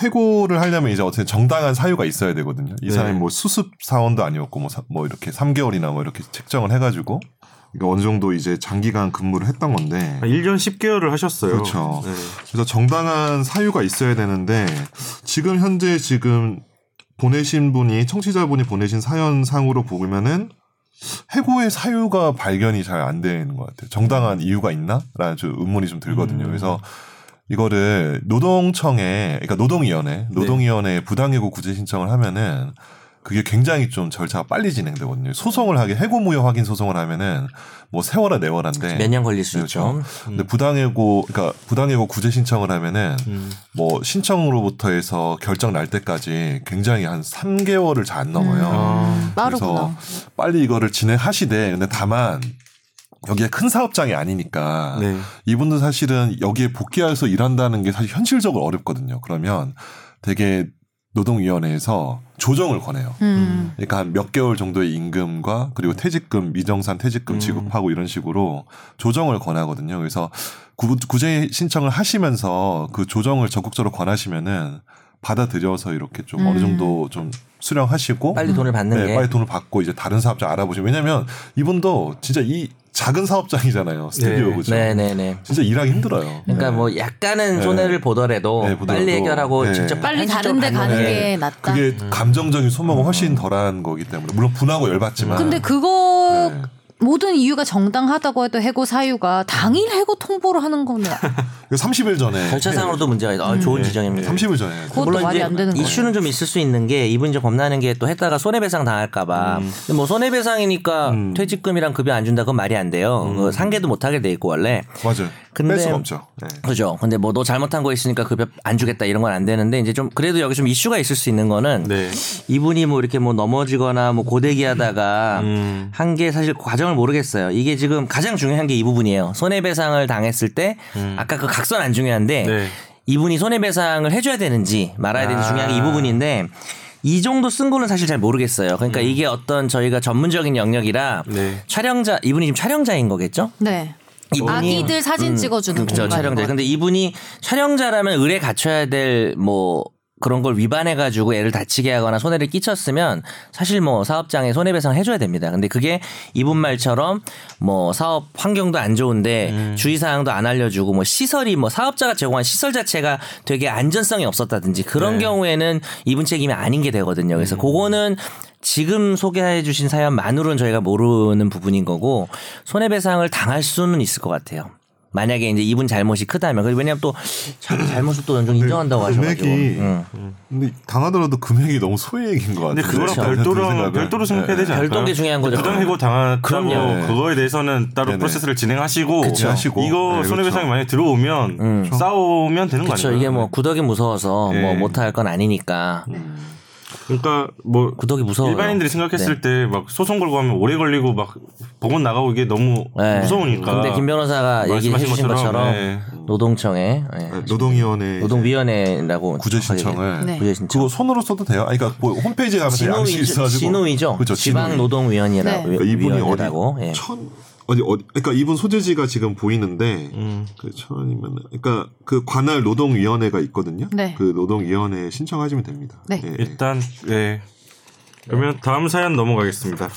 해고를 하려면 이제 어떻게 정당한 사유가 있어야 되거든요. 이 네. 사람이 뭐 수습 사원도 아니었고 뭐, 사- 뭐 이렇게 3개월이나 뭐 이렇게 책정을 해가지고 그러니까 어느 정도 이제 장기간 근무를 했던 건데 1년 10개월을 하셨어요. 그렇죠. 네. 그래서 정당한 사유가 있어야 되는데 지금 현재 지금 보내신 분이 청취자분이 보내신 사연상으로 보면은 해고의 사유가 발견이 잘 안 되는 것 같아요. 정당한 이유가 있나?라는 좀 의문이 좀 들거든요. 음. 그래서 이거를 노동청에 그러니까 노동위원회 노동위원회에 부당해고 구제 신청을 하면은 그게 굉장히 좀 절차가 빨리 진행되거든요. 소송을 하게 해고 무효 확인 소송을 하면은 뭐 세월아 네월한데 몇 년 걸릴 수 그렇죠. 있죠. 근데 부당해고 그러니까 부당해고 구제 신청을 하면은 음. 뭐 신청으로부터 해서 결정 날 때까지 굉장히 한 3개월을 잘 안 넘어요. 아, 빠르구나. 그래서 빨리 이거를 진행하시되 근데 다만 여기에 큰 사업장이 아니니까 네. 이분들 사실은 여기에 복귀해서 일한다는 게 사실 현실적으로 어렵거든요. 그러면 되게 노동위원회에서 조정을 권해요. 음. 그러니까 한 몇 개월 정도의 임금과 그리고 퇴직금 미정산 퇴직금 음. 지급하고 이런 식으로 조정을 권하거든요. 그래서 구, 구제 신청을 하시면서 그 조정을 적극적으로 권하시면은 받아들여서 이렇게 좀 음. 어느 정도 좀 수령하시고 빨리 돈을 받는 네, 게 빨리 돈을 받고 이제 다른 사업자 알아보시면 왜냐면 이분도 진짜 이 작은 사업장이잖아요. 스튜디오 네. 그죠? 네네네. 진짜 일하기 힘들어요. 그러니까 네. 뭐 약간은 네. 손해를 보더라도 네, 보더라도. 빨리 해결하고 네. 직접 빨리 현실적으로 다른 데 받는 가는 게게 낫다. 그게 감정적인 소모가 훨씬 덜한 거기 때문에 물론 분하고 열받지만 근데 그거 네. 모든 이유가 정당하다고 해도 해고 사유가 당일 해고 통보를 하는 거는 30일 전에 절차상으로도 문제가 있다. 아, 좋은 지적입니다. 30일 전에. 그것도 물론 말이 안 되는 거예요. 이슈는 좀 있을 수 있는 게 이분 이제 겁나는 게 또 했다가 손해배상 당할까봐. 근데 뭐 손해배상이니까 음. 퇴직금이랑 급여 안 준다 그건 말이 안 돼요. 그거 상계도 못 하게 돼 있고 원래. 맞아요. 근데- 뺄 수가 없죠. 네. 그죠. 근데 뭐 너 잘못한 거 있으니까 급여 안 주겠다 이런 건 안 되는데 이제 좀 그래도 여기 좀 이슈가 있을 수 있는 거는 네. 이분이 뭐 이렇게 뭐 넘어지거나 뭐 고데기 하다가 음. 한게 사실 과정 을 모르겠어요. 이게 지금 가장 중요한 게 이 부분이에요. 손해배상을 당했을 때 아까 그 각선 안 중요한데 음. 네. 이분이 손해배상을 해줘야 되는지 말아야 되는지 아. 중요한 게 이 부분인데 이 정도 쓴 거는 사실 잘 모르겠어요. 그러니까 이게 어떤 저희가 전문적인 영역이라 음. 네. 촬영자 이분이 지금 촬영자인 거겠죠? 네. 이분이- 아기들 사진 찍어주는 그렇죠 촬영자. 것 근데 이분이 촬영자라면 의뢰 갖춰야 될 뭐 그런 걸 위반해 가지고 애를 다치게 하거나 손해를 끼쳤으면 사실 뭐 사업장에 손해배상 해줘야 됩니다. 근데 그게 이분 말처럼 뭐 사업 환경도 안 좋은데 음. 주의 사항도 안 알려주고 뭐 시설이 뭐 사업자가 제공한 시설 자체가 되게 안전성이 없었다든지 그런 네. 경우에는 이분 책임이 아닌 게 되거든요. 음. 그래서 그거는 지금 소개해 주신 사연만으로는 저희가 모르는 부분인 거고 손해배상을 당할 수는 있을 것 같아요. 만약에 이제 이분 잘못이 크다면 그리고 왜냐하면 또 자기 잘못을 또좀 인정한다고 하셔가지고 금액이 응. 근데 당하더라도 금액이 너무 소액인 것 근데 같아요. 그거랑 제가 별도로. 별도로 생각해야 네. 되지 않을까요? 별도의 중요한 거죠. 부당해고 당했다고 그럼요. 그거에 대해서는 따로 네네. 프로세스를 진행하시고 그쵸. 하시고. 이거 네, 손해배상이 그렇죠. 만약에 들어오면 음. 싸우면 되는 거 그렇죠. 이게 뭐 구덕이 무서워서 네. 뭐 못할 건 아니니까 그러니까 뭐 구덕이 무서워요. 일반인들이 생각했을 네. 때막 소송 걸고 하면 오래 걸리고 막 법원 나가고 이게 너무 네. 무서우니까. 근데 김 변호사가 얘기해 말씀하신 주신 것처럼 네. 노동청에 예. 네, 노동위원회 노동위원회라고 구제 신청을 네. 구제 신청. 그거 손으로 써도 돼요? 아니, 그러니까 뭐 홈페이지에 가면 양식. 있어가지고 진호위죠. 그렇죠. 지방 노동위원회라 네. 그러니까 이분이 어디 위원회라고. 예. 천 어디 어디 그러니까 이분 소재지가 지금 보이는데 음. 그 천이면 그러니까 그 관할 노동위원회가 있거든요. 네. 그 노동위원회에 신청하시면 됩니다. 네. 예, 예. 일단 네. 그러면 다음 사연 넘어가겠습니다.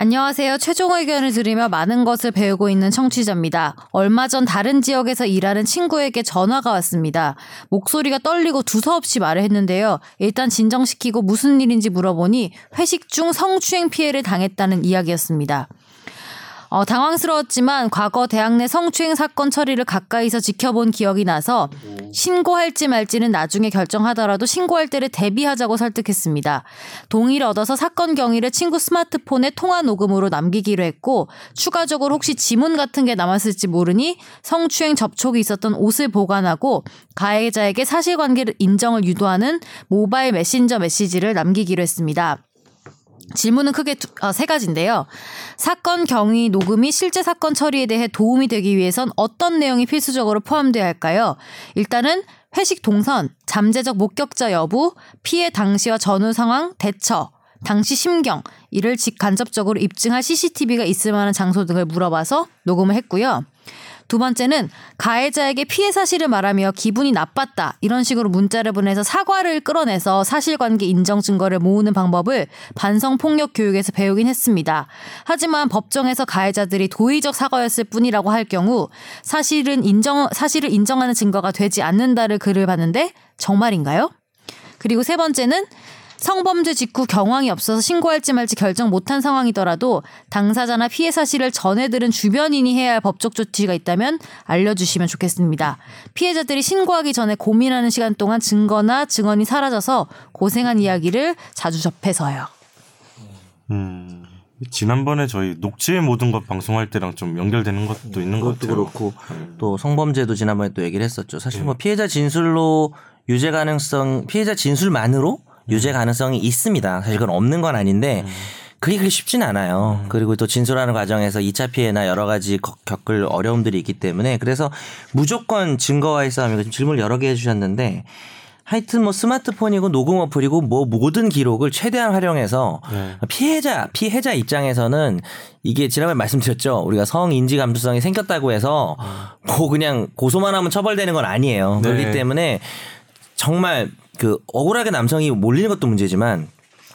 안녕하세요. 최종 의견을 들으며 많은 것을 배우고 있는 청취자입니다. 얼마 전 다른 지역에서 일하는 친구에게 전화가 왔습니다. 목소리가 떨리고 두서없이 말을 했는데요. 일단 진정시키고 무슨 일인지 물어보니 회식 중 성추행 피해를 당했다는 이야기였습니다. 어, 당황스러웠지만 과거 대학 내 성추행 사건 처리를 가까이서 지켜본 기억이 나서 신고할지 말지는 나중에 결정하더라도 신고할 때를 대비하자고 설득했습니다. 동의를 얻어서 사건 경위를 친구 스마트폰에 통화 녹음으로 남기기로 했고 추가적으로 혹시 지문 같은 게 남았을지 모르니 성추행 접촉이 있었던 옷을 보관하고 가해자에게 사실관계를 인정을 유도하는 모바일 메신저 메시지를 남기기로 했습니다. 질문은 크게 두, 아, 세 가지인데요. 사건 경위 녹음이 실제 사건 처리에 대해 도움이 되기 위해선 어떤 내용이 필수적으로 포함되어야 할까요? 일단은 회식 동선, 잠재적 목격자 여부, 피해 당시와 전후 상황, 대처, 당시 심경, 이를 직간접적으로 입증할 CCTV가 있을 만한 장소 등을 물어봐서 녹음을 했고요. 두 번째는 가해자에게 피해 사실을 말하며 기분이 나빴다 이런 식으로 문자를 보내서 사과를 끌어내서 사실관계 인정 증거를 모으는 방법을 반성 폭력 교육에서 배우긴 했습니다. 하지만 법정에서 가해자들이 도의적 사과였을 뿐이라고 할 경우 사실은 인정 사실을 인정하는 증거가 되지 않는다를 글을 봤는데 정말인가요? 그리고 세 번째는 성범죄 직후 경황이 없어서 신고할지 말지 결정 못한 상황이더라도 당사자나 피해 사실을 전해 들은 주변인이 해야 할 법적 조치가 있다면 알려주시면 좋겠습니다. 피해자들이 신고하기 전에 고민하는 시간 동안 증거나 증언이 사라져서 고생한 이야기를 자주 접해서요. 음. 지난번에 저희 녹취의 모든 것 방송할 때랑 좀 연결되는 것도 있는 것 그것도 같아요. 그렇고 또 성범죄도 지난번에 또 얘기를 했었죠. 사실 뭐 피해자 진술로 유죄 가능성 피해자 진술만으로 유죄 가능성이 있습니다. 사실 그건 없는 건 아닌데 그게 그렇게 쉽지는 않아요. 그리고 또 진술하는 과정에서 2차 피해나 여러 가지 겪- 겪을 어려움들이 있기 때문에 그래서 무조건 증거와의 싸움이고 지금 질문을 여러 개 해주셨는데 하여튼 뭐 스마트폰이고 녹음 어플이고 뭐 모든 기록을 최대한 활용해서 피해자 피해자 입장에서는 이게 지난번에 말씀드렸죠. 우리가 성 인지 감수성이 생겼다고 해서 뭐 그냥 고소만 하면 처벌되는 건 아니에요. 네. 그렇기 때문에 정말 그 억울하게 남성이 몰리는 것도 문제지만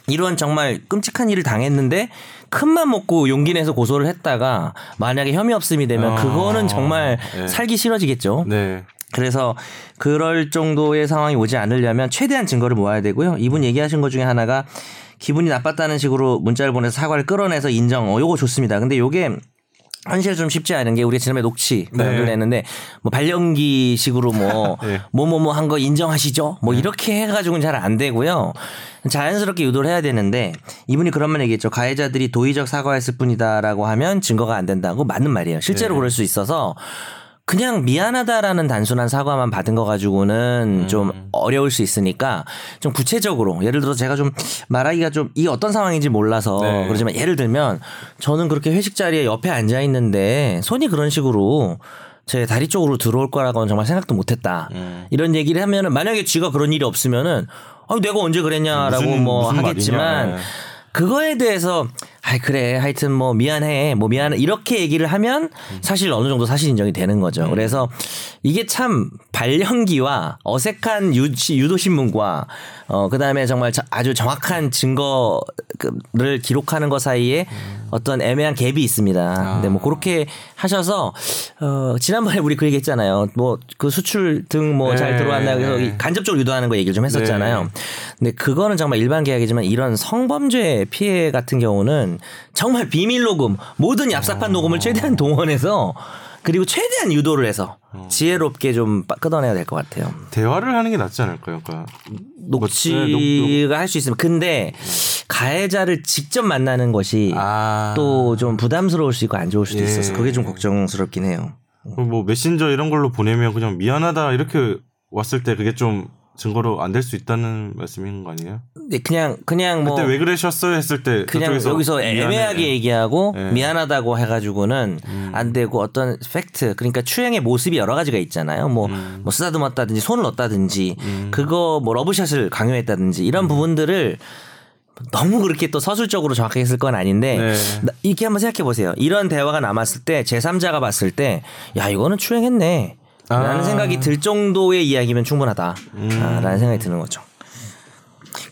이런 정말 끔찍한 일을 당했는데 큰맘 먹고 용기 내서 고소를 했다가 만약에 혐의 없음이 되면 아, 그거는 정말 네. 살기 싫어지겠죠. 네. 그래서 그럴 정도의 상황이 오지 않으려면 최대한 증거를 모아야 되고요. 이분 얘기하신 것 중에 하나가 기분이 나빴다는 식으로 문자를 보내서 사과를 끌어내서 인정. 어, 요거 좋습니다. 근데 요게 현실에 좀 쉽지 않은 게 우리가 지난번에 녹취 네. 네. 냈는데 뭐 발령기 식으로 뭐 네. 뭐뭐뭐 한거 인정하시죠? 뭐 이렇게 해가지고는 잘 안 되고요. 자연스럽게 유도를 해야 되는데 이분이 그런 말 얘기했죠. 가해자들이 도의적 사과했을 뿐이다라고 하면 증거가 안 된다고 맞는 말이에요. 실제로 네. 그럴 수 있어서 그냥 미안하다라는 단순한 사과만 받은 거 가지고는 좀 어려울 수 있으니까 좀 구체적으로 예를 들어 제가 좀 말하기가 좀 이 어떤 상황인지 몰라서 네. 그러지만 예를 들면 저는 그렇게 회식 자리에 옆에 앉아 있는데 손이 그런 식으로 제 다리 쪽으로 들어올 거라고는 정말 생각도 못했다. 음. 이런 얘기를 하면은 만약에 쥐가 그런 일이 없으면은 아 내가 언제 그랬냐라고 무슨- 뭐 무슨 하겠지만 말이냐. 그거에 대해서 아이 그래 하여튼 뭐 미안해 뭐 미안해 이렇게 얘기를 하면 사실 어느 정도 사실 인정이 되는 거죠. 그래서 이게 참 발령기와 어색한 유, 유도 신문과 어 그다음에 정말 자- 아주 정확한 증거를 기록하는 것 사이에 어떤 애매한 갭이 있습니다. 근데 뭐 그렇게 하셔서 어 지난번에 우리 그 얘기했잖아요. 뭐 그 수출 등 뭐잘 네. 들어왔나 그래서 이 간접적으로 유도하는 거 얘기를 좀 했었잖아요. 네. 근데 그거는 정말 일반 계약이지만 이런 성범죄 피해 같은 경우는 정말 비밀 녹음 모든 얍삽한 녹음을 최대한 동원해서 그리고 최대한 유도를 해서 지혜롭게 좀 빠- 끊어내야 될 것 같아요. 대화를 하는 게 낫지 않을까요? 그러니까 녹취가 할 수 있으면 근데 가해자를 직접 만나는 것이 아. 또좀 부담스러울 수 있고 안 좋을 수도 예. 있어서 그게 좀 걱정스럽긴 해요. 뭐 메신저 이런 걸로 보내면 그냥 미안하다 이렇게 왔을 때 그게 좀 증거로 안 될 수 있다는 말씀인 거 아니에요? 근데 그냥 그냥 뭐 그때 왜 그러셨어요 했을 때 그냥 여기서 미안해. 애매하게 얘기하고 예. 음. 미안하다고 해가지고는 안 되고 어떤 팩트 그러니까 추행의 모습이 여러 가지가 있잖아요. 뭐, 음. 뭐 쓰다듬었다든지 손을 넣었다든지 그거 뭐 러브샷을 강요했다든지 음. 이런 부분들을 너무 그렇게 또 서술적으로 정확하게 했을 건 아닌데 네. 나- 이렇게 한번 생각해 보세요. 이런 대화가 남았을 때 제3자가 봤을 때 야 이거는 추행했네. 라는 아. 생각이 들 정도의 이야기면 충분하다. 음. 아, 라는 생각이 드는 거죠.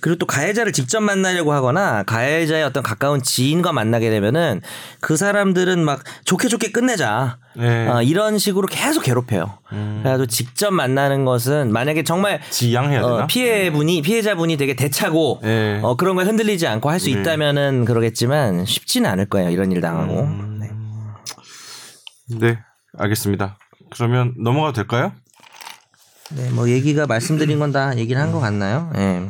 그리고 또 가해자를 직접 만나려고 하거나 가해자의 어떤 가까운 지인과 만나게 되면은 그 사람들은 막 좋게 좋게 끝내자. 네. 음. 어, 이런 식으로 계속 괴롭혀요. 그래가지고 직접 만나는 것은 만약에 정말 지양해야 되나? 어, 피해분이 피해자분이 되게 대차고 네. 어, 그런 걸 흔들리지 않고 할수 네. 있다면은 그러겠지만 쉽지는 않을 거예요. 이런 일 당하고. 음. 네. 네, 알겠습니다. 그러면 넘어가도 될까요? 네, 뭐 얘기가 말씀드린 건 다 얘기를 한 것 같나요? 예.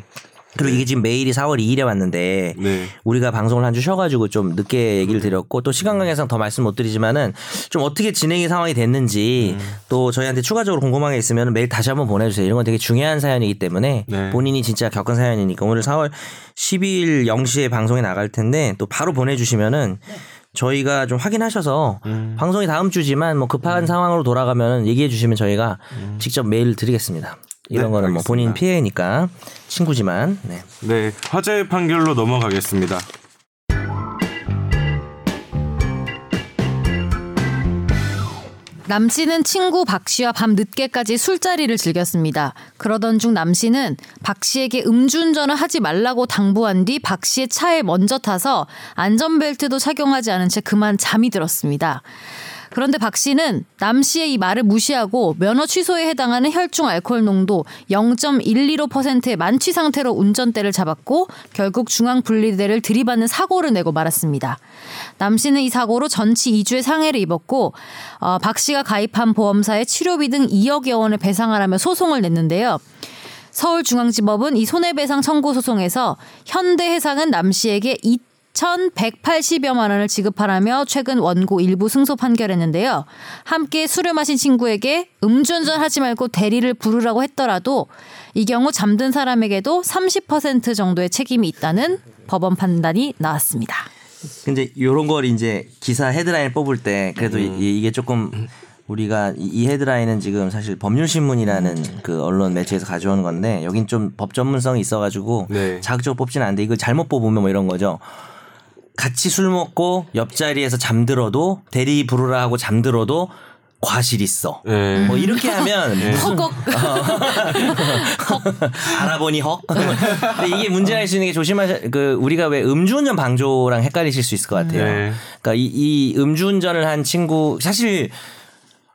그리고 이게 지금 메일이 4월 2일에 왔는데 네. 우리가 방송을 한 주 쉬어가지고 좀 늦게 얘기를 드렸고 또 시간 관계상 더 말씀 못 드리지만은 좀 어떻게 진행이 상황이 됐는지 또 저희한테 추가적으로 궁금한 게 있으면 메일 다시 한번 보내주세요. 이런 건 되게 중요한 사연이기 때문에 네. 본인이 진짜 겪은 사연이니까 오늘 4월 12일 0시에 방송에 나갈 텐데 또 바로 보내주시면은 저희가 좀 확인하셔서 방송이 다음 주지만 뭐 급한 상황으로 돌아가면 얘기해 주시면 저희가 직접 메일 드리겠습니다. 이런 네, 거는 뭐 본인 알겠습니다. 피해니까 친구지만 네. 네, 화제의 판결로 넘어가겠습니다. 남 씨는 친구 박 씨와 밤 늦게까지 술자리를 즐겼습니다. 그러던 중 남 씨는 박 씨에게 음주운전을 하지 말라고 당부한 뒤 박 씨의 차에 먼저 타서 안전벨트도 착용하지 않은 채 그만 잠이 들었습니다. 그런데 박 씨는 남 씨의 이 말을 무시하고 면허 취소에 해당하는 혈중 알코올 농도 0.125%의 만취 상태로 운전대를 잡았고 결국 중앙 분리대를 들이받는 사고를 내고 말았습니다. 남 씨는 이 사고로 전치 2주의 상해를 입었고 어, 박 씨가 가입한 보험사에 치료비 등 2억여 원을 배상하라며 소송을 냈는데요. 서울중앙지법은 이 손해배상 청구 소송에서 현대해상은 남 씨에게 2,180여만 원을 지급하라며 최근 원고 일부 승소 판결했는데요. 함께 술을 마신 친구에게 음주운전 하지 말고 대리를 부르라고 했더라도 이 경우 잠든 사람에게도 30% 정도의 책임이 있다는 법원 판단이 나왔습니다. 근데 요런 걸 이제 기사 헤드라인 뽑을 때 그래도 음. 이, 이게 조금 우리가 이- 이 헤드라인은 지금 사실 법률신문이라는 그 언론 매체에서 가져오는 건데 여긴 좀 법 전문성이 있어가지고 네. 자극적으로 뽑지는 않는데 이걸 잘못 뽑으면 뭐 이런 거죠. 같이 술 먹고 옆자리에서 잠들어도 대리 부르라 하고 잠들어도 과실 있어. 예. 뭐 이렇게 하면 네. 무슨 허걱 알아보니 헉. 근데 이게 문제가 있는 게 조심하셔. 그 우리가 왜 음주운전 방조랑 헷갈리실 수 있을 것 같아요. 네. 그러니까 이, 이 음주운전을 한 친구 사실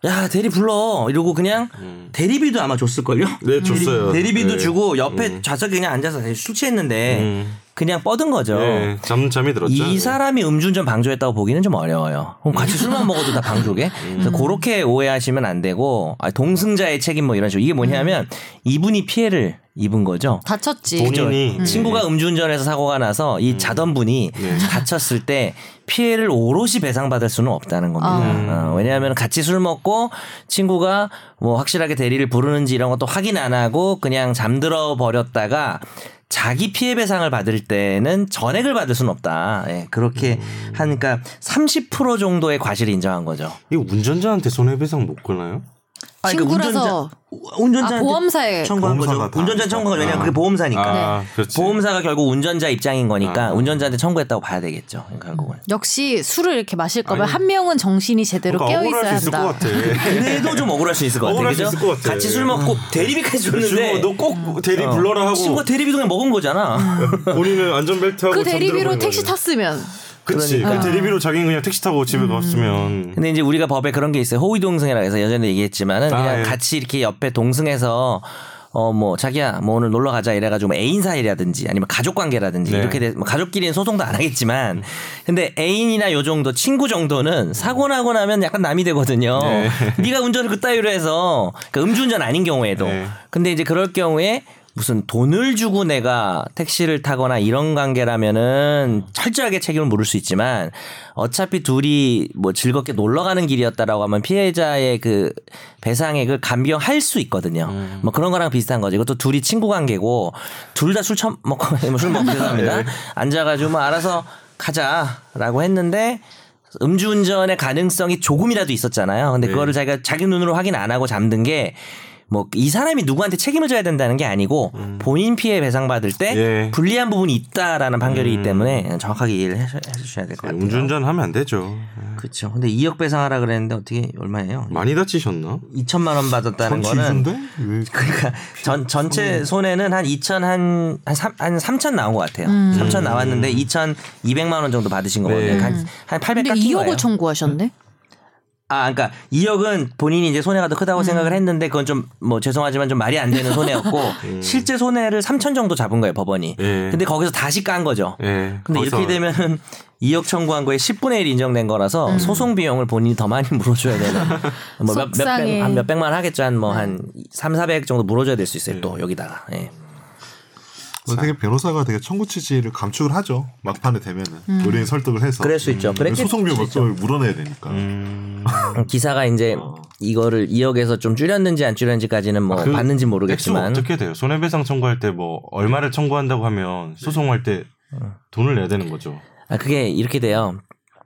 야 대리 불러 이러고 그냥 대리비도 아마 줬을걸요. 음. 네, 줬어요. 대리, 비도 네. 주고 옆에 좌석에 그냥 앉아서 술 취했는데 음. 그냥 뻗은 거죠. 예. 잠 잠이 들었죠. 이 사람이 음주운전 방조했다고 보기는 좀 어려워요. 그럼 같이 술만 먹어도 다 방조게? 그래서 그렇게 오해하시면 안 되고 아, 동승자의 책임 뭐 이런 식으로 이게 뭐냐면 이분이 피해를 입은 거죠. 다쳤지. 본인이 친구가 음주운전해서 사고가 나서 이 자던 분이 네. 다쳤을 때 피해를 오롯이 배상받을 수는 없다는 겁니다. 어, 왜냐하면 같이 술 먹고 친구가 뭐 확실하게 대리를 부르는지 이런 것도 확인 안 하고 그냥 잠들어 버렸다가 자기 피해 배상을 받을 때는 전액을 받을 수는 없다. 예, 그렇게 하니까 30% 정도의 과실을 인정한 거죠. 이거 운전자한테 손해배상 못 거나요? 아니, 그러니까 친구라서 운전자 아, 보험사에 청구한 거죠. 운전자 청구한 거죠. 왜냐면 그게 보험사니까. 아, 그렇지. 보험사가 결국 운전자 입장인 거니까 아. 운전자한테 청구했다고 봐야 되겠죠. 결국은. 역시 술을 이렇게 마실 거면 아니. 한 명은 정신이 제대로 그러니까 깨어 억울할 있어야 수 있을 것 한다. 같아. 그래도 좀 억울할 수 있을 것수 그죠? 있을 것 같아. 같이 술 먹고 대리비까지 줬는데 너꼭 대리 불러라 하고 친구가 대리비도 그냥 먹은 거잖아. 본인은 안전벨트 하고 그 대리비로 택시. 탔으면 그치. 그 대리비로 자기는 그냥 택시 타고 집에 음. 갔으면 근데 이제 우리가 법에 그런 게 있어요. 호의 동승이라고 해서 예전에 얘기했지만은 아, 그냥 예. 같이 이렇게 옆에 동승해서 어 뭐 자기야 뭐 오늘 놀러 가자 이래가지고 뭐 애인 사이라든지 아니면 가족 관계라든지 네. 이렇게 돼, 뭐 가족끼리는 소송도 안 하겠지만 근데 애인이나 요 정도 친구 정도는 사고 나고 나면 약간 남이 되거든요. 네. 네가 운전을 그따위로 해서 그러니까 음주운전 아닌 경우에도 네. 근데 이제 그럴 경우에 무슨 돈을 주고 내가 택시를 타거나 이런 관계라면은 철저하게 책임을 물을 수 있지만 어차피 둘이 뭐 즐겁게 놀러 가는 길이었다라고 하면 피해자의 그 배상액을 감경할 수 있거든요. 뭐 그런 거랑 비슷한 거죠. 이것도 둘이 친구 관계고 둘 다 술 처먹고 뭐 술 먹고 죄송합니다. 앉아가지고 뭐 알아서 가자라고 했는데 음주운전의 가능성이 조금이라도 있었잖아요. 근데 그거를 자기가 자기 눈으로 확인 안 하고 잠든 게 뭐 이 사람이 누구한테 책임을 져야 된다는 게 아니고 본인 피해 배상 받을 때 예. 불리한 부분이 있다라는 판결이기 때문에 정확하게 이해를 해- 해주셔야 될 것 같아요. 음주운전 하면 안 되죠. 그렇죠. 근데 2억 배상하라 그랬는데 어떻게 얼마예요? 많이 다치셨나? 2천만 원 받았다는 거는 그러니까 전 전체 손해는 한 2천 한한 한 3천 나온 것 같아요. 3천 나왔는데 2,200만 원 정도 받으신 거거든요. 네. 한, 한 800 근데 깎인 2억을 거예요. 청구하셨네. 아, 그러니까 2억은 본인이 이제 손해가 더 크다고 생각을 했는데 그건 좀 뭐 죄송하지만 좀 말이 안 되는 손해였고 실제 손해를 3천 정도 잡은 거예요 법원이. 예. 근데 거기서 다시 깐 거죠. 예. 근데 거기서 이렇게 되면은 2억 청구한 거에 10분의 1 인정된 거라서 소송 비용을 본인이 더 많이 물어줘야 되는 뭐 몇, 속상해. 몇백 한 몇 백만 하겠죠 한뭐 한 3, 400 정도 물어줘야 될 수 있어요 또 여기다가 예. 되게 변호사가 되게 청구 취지를 감축을 하죠. 막판에 되면은 의뢰인 설득을 해서. 그럴 수 있죠. 그랬겠- 소송비 수 있죠. 을 물어내야 되니까. 기사가 이제 이거를 2억에서 좀 줄였는지 안 줄였는지까지는 뭐그 봤는지 모르겠지만 어떻게 돼요? 손해배상 청구할 때 뭐 얼마를 청구한다고 하면 소송할 때 돈을 내야 되는 거죠. 아 그게 이렇게 돼요.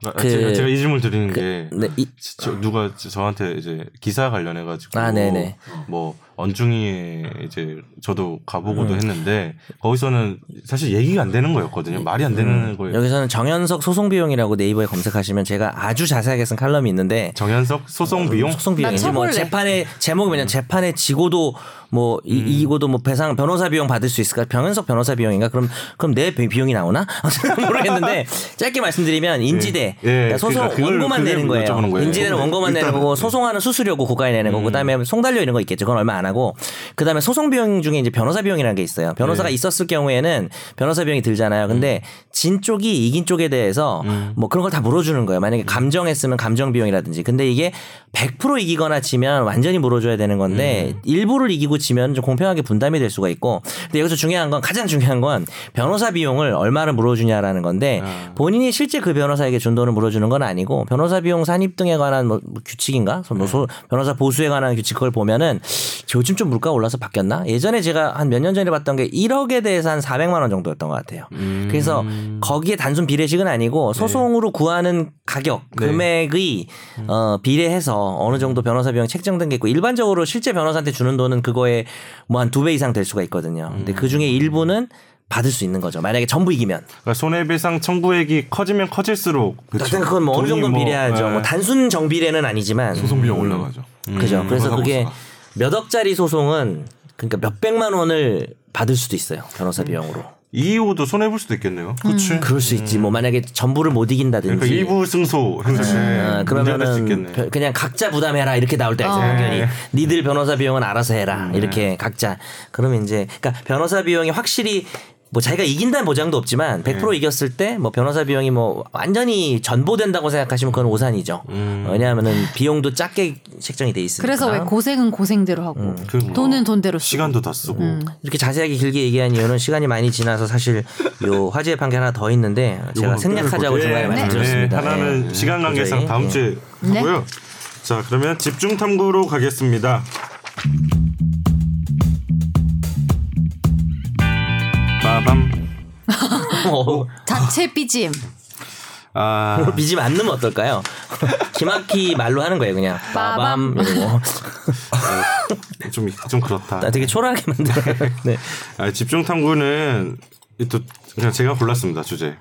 아, 그- 제가, 제가 이 질문 드리는 게 네, 이, 저, 누가 저한테 이제 기사 관련해 가지고 아, 네네. 뭐 언중이에 이제 저도 가보고도 음. 했는데 거기서는 사실 얘기가 안 되는 거였거든요. 말이 안 되는 거예요. 여기서는 정현석 소송 비용이라고 네이버에 검색하시면 제가 아주 자세하게 쓴 칼럼이 있는데 정현석 소송 비용 소송 비용이지 나뭐 쳐볼래. 재판에 제목이 뭐냐 재판에 지고도 뭐 이, 이고도 뭐 배상 변호사 비용 받을 수 있을까 병현석 변호사 비용인가 그럼 그럼 내 비- 비용이 나오나 모르겠는데 짧게 말씀드리면 인지대 예, 그러니까 소송 그러니까 그걸- 원고만 내는 거예요. 거예요. 인지대는 원고만 내는 거고 소송하는 수수료고 고가에 내는 거고 그다음에 송달료 이런 거 있겠죠. 그건 얼마 안 하고 그다음에 소송 비용 중에 이제 변호사 비용이라는 게 있어요. 변호사가 있었을 경우에는 변호사 비용이 들잖아요. 근데 진 쪽이 이긴 쪽에 대해서 뭐 그런 걸 다 물어주는 거예요. 만약에 감정했으면 감정 비용이라든지. 근데 이게 100% 이기거나 지면 완전히 물어줘야 되는 건데 일부를 이기고 지면 좀 공평하게 분담이 될 수가 있고. 근데 여기서 중요한 건 가장 중요한 건 변호사 비용을 얼마를 물어주냐라는 건데 본인이 실제 그 변호사에게 준 돈을 물어주는 건 아니고 변호사 비용 산입 등에 관한 뭐 규칙인가? 뭐 소- 변호사 보수에 관한 규칙 그걸 보면은 요즘 좀 물가 올라서 바뀌었나? 예전에 제가 한 몇 년 전에 봤던 게 1억에 대해서 한 400만 원 정도였던 것 같아요. 그래서 거기에 단순 비례식은 아니고 소송으로 구하는 가격 네. 금액의 어, 비례해서 어느 정도 변호사 비용 책정된 게 있고 일반적으로 실제 변호사한테 주는 돈은 그거에 뭐 한 두 배 이상 될 수가 있거든요. 근데 그 중에 일부는 받을 수 있는 거죠. 만약에 전부 이기면. 그러니까 손해배상 청구액이 커지면 커질수록 일단 그건 뭐 어느 정도 뭐, 비례하죠. 예. 뭐 단순 정비례는 아니지만 소송 비용 올라가죠. 그죠. 그래서 변호사 그게 보수가. 몇 억짜리 소송은 그러니까 몇 백만 원을 받을 수도 있어요. 변호사 비용으로. 이후도 손해 볼 수도 있겠네요. 그렇지. 그럴 수 있지. 뭐 만약에 전부를 못 이긴다든지. 그러니까 일부 승소 했을 때 될수 네. 그러면은 그냥 각자 부담해라 이렇게 나올 때가 있어요. 어. 판결이 니들 변호사 비용은 알아서 해라 이렇게 각자. 그러면 이제 그러니까 변호사 비용이 확실히 뭐 자기가 이긴다는 보장도 없지만 100% 이겼을 때 뭐 변호사 비용이 뭐 완전히 전보된다고 생각하시면 그건 오산이죠. 왜냐하면은 비용도 작게 책정이 돼 있으니까. 그래서 왜 고생은 고생대로 하고 그뭐 돈은 돈대로 쓰고. 시간도 다 쓰고 이렇게 자세하게 길게 얘기한 이유는 시간이 많이 지나서 사실 요 화제의 판결 하나 더 있는데 제가 생략하자고 네, 중간에 네, 말씀드렸습니다. 하나는 예. 시간 관계상 도저히. 다음 예. 주에 네. 하고요. 자 그러면 집중 탐구로 가겠습니다. 빠밤. 어, 자체 삐짐. 아 비지 안 넣으면 어떨까요? 기막히 말로 하는 거예요, 그냥. 빠밤. 이러고. 좀, 좀 그렇다. 나 되게 초라하게 만들어요. 네. 아, 집중 탐구는 또 그냥 제가 골랐습니다 주제.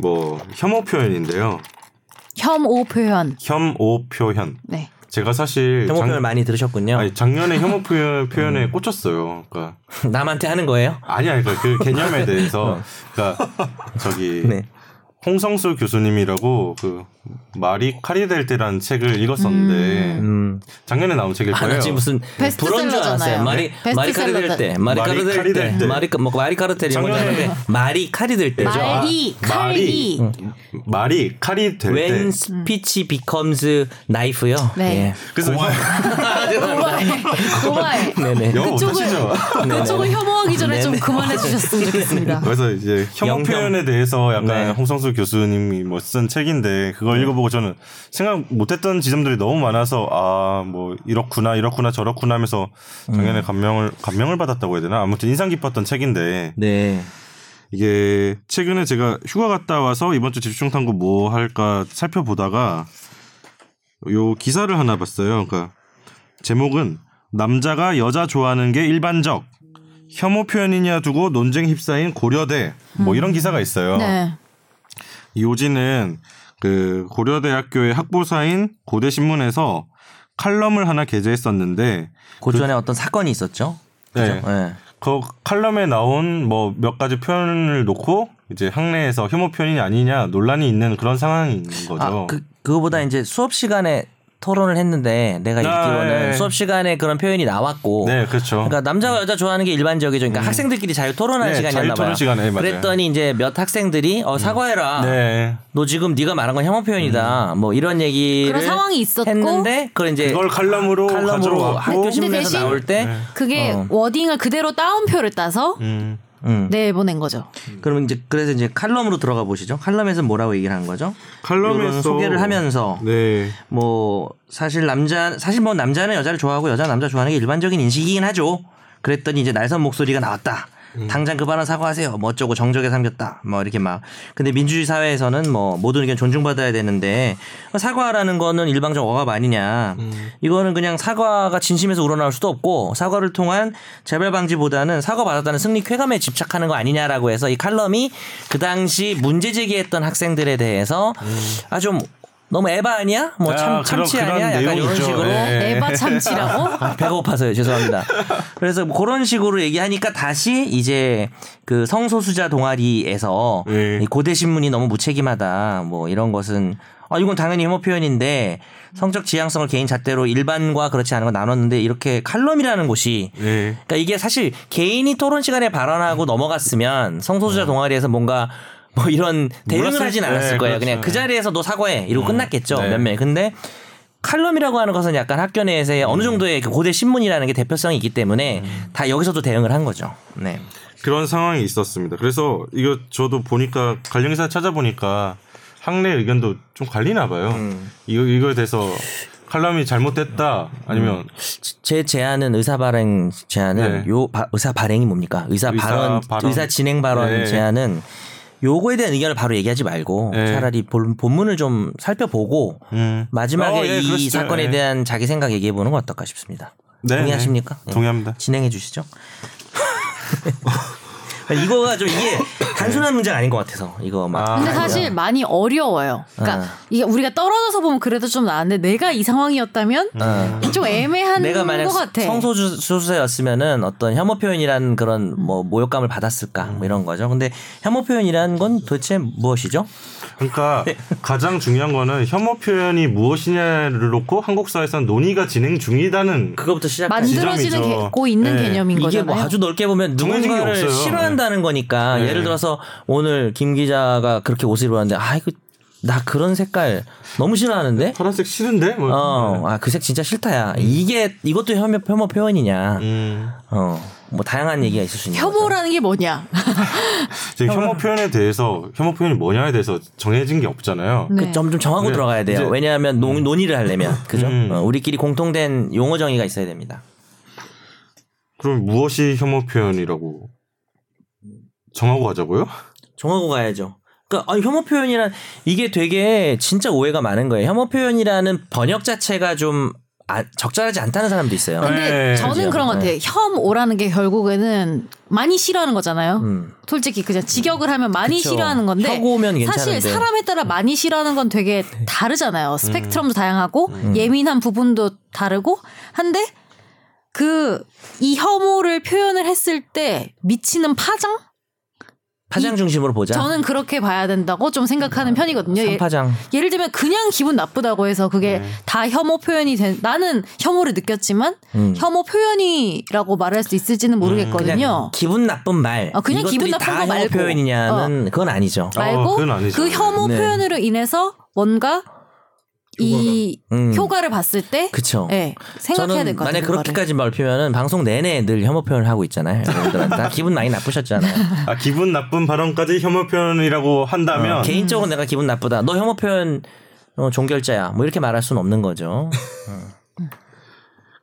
뭐 혐오 표현인데요. 혐오 표현. 혐오 표현. 네. 제가 사실 혐오 작- 표현 많이 들으셨군요. 아니, 작년에 혐오 표현, 표현에 꽂혔어요. 그러니까 남한테 하는 거예요? 아니 아니 그러니까 그 개념에 대해서 그러니까 저기 네. 홍성수 교수님이라고 그 말이 칼이 될 때라는 책을 읽었었는데 음. 작년에 나온 책일 아, 거예요. 나 지금 무슨 불어인 줄 알았어요. 베스트셀러잖아요. 말이 네. 말이 칼이 될 때, 말이 칼이 될 칼이 때. 말이 뭐 말이 카르텔 이런 거 작년에- 말이 칼이 될 때죠. 말이 아, 칼이. 말이 칼이 될 When 때. speech becomes knife요. 네. 예. 그래서 고마해. 고마해. 네네. 그쪽을? 그쪽을 혐오하기 전에 좀 그만해 주셨으면 좋겠습니다. 그래서 이제 혐오. 표현에 대해서 약간 네. 홍성수 교수님이 뭐 쓴 책인데 그걸 읽어보고 저는 생각 못했던 지점들이 너무 많아서 아 뭐 이렇구나 이렇구나 저렇구나 하면서 작년에 감명을 감명을 받았다고 해야 되나 아무튼 인상 깊었던 책인데 네. 이게 최근에 제가 휴가 갔다 와서 이번 주 집중 탐구 뭐 할까 살펴보다가 요 기사를 하나 봤어요. 그러니까 제목은 남자가 여자 좋아하는 게 일반적 혐오 표현이냐 두고 논쟁 휩싸인 고려대 뭐 이런 기사가 있어요. 네. 이 요지는 그 고려대학교의 학부사인 고대신문에서 칼럼을 하나 게재했었는데 그 전에 어떤 사건이 있었죠. 네. 네. 그 칼럼에 나온 뭐 몇 가지 표현을 놓고 이제 학내에서 혐오 표현이 아니냐 논란이 있는 그런 상황인 거죠. 아, 그 그거보다 이제 수업 시간에 토론을 했는데 내가 읽기로는 네. 수업 시간에 그런 표현이 나왔고 네, 그렇죠. 그러니까 남자와 여자 좋아하는 게 일반적이죠. 그러니까 학생들끼리 자유 토론하는 네, 시간이었나 자유 토론 봐요. 시간에, 맞아요. 그랬더니 이제 몇 학생들이 어 사과해라. 네. 너 지금 네가 말한 건 혐오 표현이다. 뭐 이런 얘기를 그런 상황이 있었고 했는데 그걸 이제 그걸 칼럼으로, 칼럼으로 가져와고 학교 근데 신문에서 대신 나올 때 그게 어. 워딩을 그대로 따옴표를 따서 음. 음. 내보낸 거죠. 그러면 이제 그래서 이제 칼럼으로 들어가 보시죠. 칼럼에서 뭐라고 얘기를 한 거죠? 칼럼에서 소개를 하면서 네. 뭐 사실 남자 사실 뭐 남자는 여자를 좋아하고 여자 는 남자 좋아하는 게 일반적인 인식이긴 하죠. 그랬더니 이제 날선 목소리가 나왔다. 당장 그 발언 사과하세요. 뭐 어쩌고 정적에 삼겼다. 뭐 이렇게 막. 근데 민주주의 사회에서는 뭐 모든 의견 존중받아야 되는데 사과라는 거는 일방적 억압 아니냐. 이거는 그냥 사과가 진심에서 우러나올 수도 없고 사과를 통한 재발 방지보다는 사과 받았다는 승리 쾌감에 집착하는 거 아니냐라고 해서 이 칼럼이 그 당시 문제 제기했던 학생들에 대해서 아좀 너무 에바 아니야? 뭐 아, 참, 그런- 참치 그런 아니야? 약간 내용이 이런. 식으로 예. 에바 참치라고? 아, 배가 고파서요. 죄송합니다. 그래서 뭐 그런 식으로 얘기하니까 다시 이제 그 성소수자 동아리에서 네. 이 고대 신문이 너무 무책임하다. 뭐 이런 것은 아 이건 당연히 혐오 표현인데 성적 지향성을 개인 잣대로 일반과 그렇지 않은 거 나눴는데 이렇게 칼럼이라는 곳이 네. 그러니까 이게 사실 개인이 토론 시간에 발언하고 넘어갔으면 성소수자 동아리에서 뭔가 뭐 이런 대응을 하진 않았을 네, 거예요. 그렇죠. 그냥 그 자리에서 너 사과해 이러고 끝났겠죠. 네. 몇 명. 근데 칼럼이라고 하는 것은 약간 학교 내에서의 어느 정도의 그 고대 신문이라는 게 대표성이 있기 때문에 다 여기서도 대응을 한 거죠. 네. 그런 상황이 있었습니다. 그래서 이거 저도 보니까 관련 기사 찾아보니까 학내 의견도 좀 갈리나 봐요. 음. 이거 이거에 대해서 칼럼이 잘못됐다 아니면 제 제안은 의사 발행 제안은 네. 요 바- 의사 발행이 뭡니까? 의사, 의사 발언, 발언. 의사 진행 발언 네. 제안은 요거에 대한 의견을 바로 얘기하지 말고 네. 차라리 본, 본문을 좀 살펴보고 음. 마지막에 어, 예, 이 그러시죠. 사건에 예. 대한 자기 생각 얘기해 보는 건 어떨까 싶습니다. 네, 동의하십니까? 네. 네. 동의합니다. 진행해 주시죠. 이거가 좀 이게 단순한 문제가 아닌 것 같아서 이거 막. 아, 근데 사실 많이 어려워요. 그러니까 아. 이게 우리가 떨어져서 보면 그래도 좀 나은데 내가 이 상황이었다면 어. 좀 애매한 내가 만약 것 같아. 성소수자였으면은 어떤 혐오 표현이라는 그런 뭐 모욕감을 받았을까 뭐 이런 거죠. 근데 혐오 표현이라는 건 도대체 무엇이죠? 그러니까 네. 가장 중요한 거는 혐오 표현이 무엇이냐를 놓고 한국 사회에서는 논의가 진행 중이다는 그거부터 시작. 만들어지는 지점이죠. 고 있는 네. 개념인 이게 거잖아요. 뭐 아주 넓게 보면 누군가를. 싫어한다는 거니까 네. 예를 들어서 오늘 김 기자가 그렇게 옷을 입었는데 아 이거 나 그런 색깔 너무 싫어하는데 파란색 싫은데? 뭐. 어, 아, 그 색 진짜 싫다야. 이게, 이것도 혐오, 혐오 표현이냐. 음. 어, 뭐, 다양한 얘기가 있을 수 있는 거죠. 혐오라는 게 뭐냐? 지금 혐오 표현에 대해서 혐오 표현이 뭐냐에 대해서 정해진 게 없잖아요. 네. 그 좀, 좀 정하고 네. 들어가야 돼요. 왜냐하면 논, 논의를 하려면. 그죠? 음. 어, 우리끼리 공통된 용어 정의가 있어야 됩니다. 그럼 무엇이 혐오 표현이라고 정하고 가자고요? 정하고 가야죠. 그러니까 아니, 혐오 표현이란 이게 되게 진짜 오해가 많은 거예요. 혐오 표현이라는 번역 자체가 좀 아, 적절하지 않다는 사람도 있어요. 근데 네. 저는 그죠? 그런 것 같아요. 네. 혐오라는 게 결국에는 많이 싫어하는 거잖아요. 음. 솔직히 그냥 직역을 하면 많이 그쵸. 싫어하는 건데 사실 괜찮은데. 사람에 따라 많이 싫어하는 건 되게 다르잖아요. 스펙트럼도 다양하고 예민한 부분도 다르고 한데 그 이 혐오를 표현을 했을 때 미치는 파장? 파장 중심으로 보자. 저는 그렇게 봐야 된다고 좀 생각하는 편이거든요. 예, 삼파장. 예 를 들면 그냥 기분 나쁘다고 해서 그게 다 혐오 표현이 된 나는 혐오를 느꼈지만 음. 혐오 표현이라고 말할 수 있을지는 모르겠거든요. 그냥 기분 나쁜 말. 어, 그냥 기분 이것들이 나쁜 다거 혐오 말고. 표현이냐는 그건 아니죠. 어, 말고 그건 아니죠. 그 혐오 네. 표현으로 인해서 뭔가 이 음. 효과를 봤을 때 그쵸. 네, 생각해야 될 것 같아요. 만약. 그렇게까지 넓히면은 방송 내내 늘 혐오 표현을 하고 있잖아요. 여러분들한테 다 기분 많이 나쁘셨잖아요. 아, 기분 나쁜 발언까지 혐오 표현이라고 한다면 어, 개인적으로 내가 기분 나쁘다. 너 혐오 표현 어, 종결자야. 뭐 이렇게 말할 수는 없는 거죠.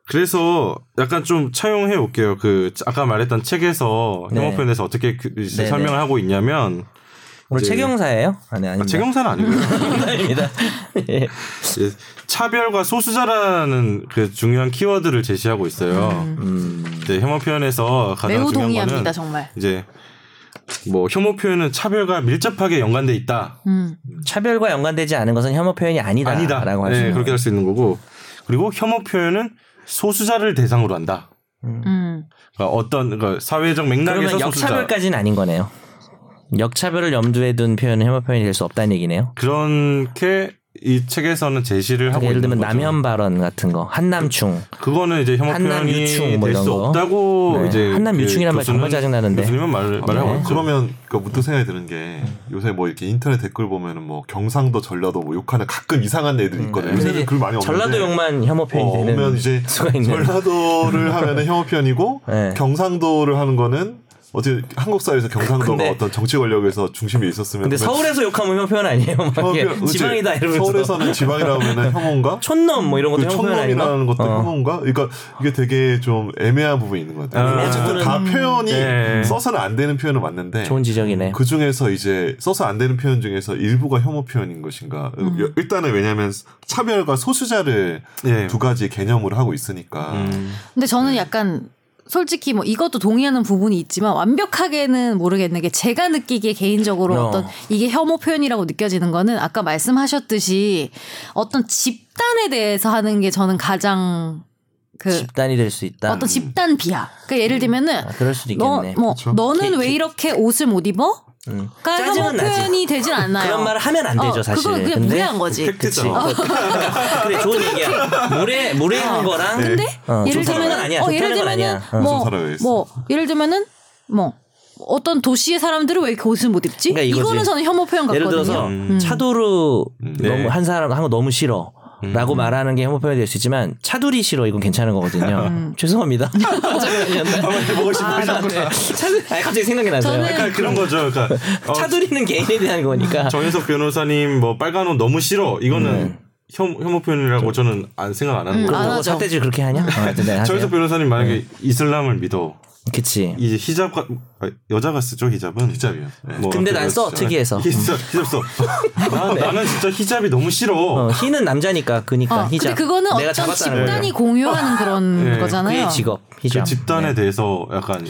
그래서 약간 좀 차용해 볼게요. 그 아까 말했던 책에서 네. 혐오 표현에서 어떻게 그 이제 네네. 설명을 하고 있냐면 오늘 이제- 최경사예요? 아, 네, 아, 아닙니다. 최경사는 아니고요. 아닙니다. 예. 차별과 소수자라는 그 중요한 키워드를 제시하고 있어요. 음. 이제 혐오 표현에서 가장 매우 중요한 동의합니다, 거는 정말. 이제 뭐 혐오 표현은 차별과 밀접하게 연관돼 있다. 음. 차별과 연관되지 않은 것은 혐오 표현이 아니다라고 아니다. 하시는 네, 그렇게 할 수 있는 거고. 그리고 혐오 표현은 소수자를 대상으로 한다. 음. 그러니까 어떤 그러니까 사회적 맥락에서 역차별까지는 아닌 거네요. 역차별을 염두에 둔 표현은 혐오 표현이 될 수 없다는 얘기네요. 그렇게 이 책에서는 제시를 하고 예를 있는 들면. 남혐 발언 같은 거, 한남충, 그거는 이제 혐오 표현이 뭐될 이런 수 거. 없다고 네. 이제 한남 그 유충이란 말 정말 교수는- 짜증 나는데. 교수님은 말 말하고 네. 그러면 그 문득 생각이 드는 게 요새 뭐 이렇게 인터넷 댓글 보면은 뭐 경상도 전라도 뭐 욕하는 가끔 이상한 애들이 있거든요. 근데 요새는 글 많이 없는데 전라도 욕만 혐오 표현이 어, 되는 이제 수가 있는. 전라도를 하면은 혐오 표현이고 네. 경상도를 하는 거는 어제 한국 사회에서 경상도가 근데- 어떤 정치 권력에서 중심에 있었으면 근데 서울에서 욕하면 혐오 표현 아니에요? 막 그치? 지방이다 이러면서 서울에서는 지방이라고 하면 혐오인가? 촌놈 뭐 이런 것도 그 혐오 표현 아닌가? 촌놈이라는 것도 어. 혐오인가? 그러니까 이게 되게 좀 애매한 부분이 있는 것 같아요. 아, 어쨌든 다 표현이 네. 써서는 안 되는 표현은 맞는데 좋은 지적이네. 그 중에서 이제 써서 안 되는 표현 중에서 일부가 혐오 표현인 것인가? 음. 일단은 왜냐하면 차별과 소수자를 예. 두 가지 개념으로 하고 있으니까 음. 근데 저는 약간 솔직히 뭐 이것도 동의하는 부분이 있지만 완벽하게는 모르겠는 게 제가 느끼기에 개인적으로 어. 어떤 이게 혐오 표현이라고 느껴지는 거는 아까 말씀하셨듯이 어떤 집단에 대해서 하는 게 저는 가장 그 집단이 될 수 있다. 어떤 집단 비하. 그러니까 예를 들면은 아, 그럴 수도 너, 있겠네. 뭐 그쵸. 너는 개- 왜 개- 이렇게 옷을 못 입어? 음. 가 혐오 짜증은 나지. 표현이 되진 않나요? 그런 말을 하면 안 되죠, 어, 사실. 그건 그냥 무례한 거지. 그치. 어, 그래 좋은 얘기야. 무례 무례한 거랑 근데 어, 예를 좀 들면 사람은 아니야. 어, 좀 예를 들면은. 어. 뭐. 뭐 예를 들면은 뭐 어떤 도시의 사람들은 왜 이렇게 옷을 못 입지? 그러니까. 이거는 저는 혐오 표현 같거든요. 예를 들어서 음. 차도르 네. 너무 한 사람 한 거 너무 싫어. 라고 말하는 게 혐오 표현이 될 수 있지만 차두리 싫어 이건 괜찮은 거거든요. 음. 죄송합니다. 해보고 싶어 하셨네. 차두리 아니, 갑자기 생각이 나서요. 저는- 약간 그런 거죠. 그러니까 어, 차두리는 개인에 대한 거니까. 정현석 변호사님 뭐 빨간 옷 너무 싫어. 이거는 혐, 혐오 표현이라고 저 는 안 생각 안 하는 음, 거예요. 안뭐 하죠. 삿대질 그렇게 하냐? 어, 네, 하세요. 정현석 변호사님 만약에 이슬람을 믿어 그치. 이제 히잡 아, 여자가 쓰죠 히잡은 히잡이요. 네. 뭐 근데 어때요, 난 써, 진짜? 특이해서. 히잡 히잡 써 나, 나는 진짜 히잡이 너무 싫어 어, 희는 남자니까 그니까 어, 희잡. 근데 그거는 내가 어떤 잡았다는 집단이 거예요. 공유하는 그런 네, 거잖아요. 그의 직업 희잡. 그 집단에 네. 대해서 약간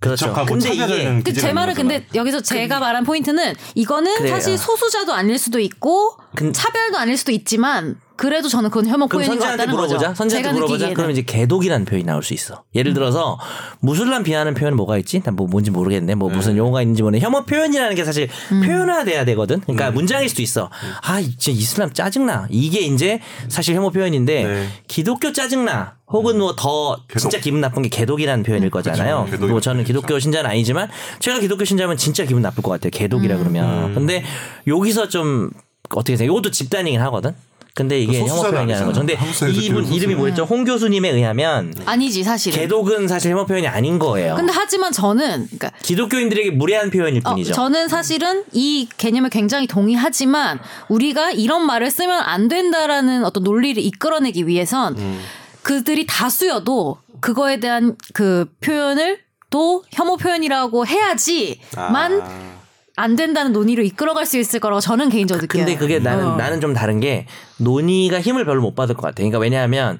그렇죠. 부착하고 근데 이게 그 제 말은 근데 여기서 제가 말한 포인트는 이거는 그래요. 사실 소수자도 아닐 수도 있고 근- 차별도 아닐 수도 있지만 그래도 저는 그건 혐오 그럼 표현인 것 선재한테 같다는 물어보자. 거죠. 선재한테 제가 물어보자. 느끼기에는. 그럼 이제 개독이라는 표현이 나올 수 있어. 예를 들어서 무술람 비하하는 표현은 뭐가 있지? 난 뭐 뭔지 모르겠네. 뭐 무슨 용어가 있는지 모르겠네. 혐오 표현이라는 게 사실 음. 표현화돼야 되거든. 그러니까 문장일 수도 있어. 아, 진짜 이슬람 짜증나. 이게 이제 사실 혐오 표현인데 네. 기독교 짜증나. 혹은 뭐 더 진짜 기분 나쁜 게 개독이라는 표현일 거잖아요. 그쵸. 뭐 저는 개독이라는 기독교 신자는 아니지만 제가 기독교 신자면 진짜 기분 나쁠 것 같아요. 개독이라 음. 그러면. 근데 여기서 좀 어떻게 생각해? 이것도 집단이긴 하거든. 근데 이게 그 혐오 소수자는 표현이라는 거죠. 근데 이분 이름이 뭐였죠? 홍 교수님에 의하면 아니지 사실은. 개독은 사실 혐오 표현이 아닌 거예요. 근데 하지만 저는 그러니까 기독교인들에게 무례한 표현일 어, 뿐이죠. 저는 사실은 이 개념에 굉장히 동의하지만 우리가 이런 말을 쓰면 안 된다라는 어떤 논리를 이끌어내기 위해선 음. 그들이 다수여도 그거에 대한 그 표현을 또 혐오 표현이라고 해야지만 아. 안 된다는 논의로 이끌어갈 수 있을 거라고 저는 개인적으로 느껴요. 근데 그게 나는 어. 나는 좀 다른 게 논의가 힘을 별로 못 받을 것 같아. 그러니까 왜냐하면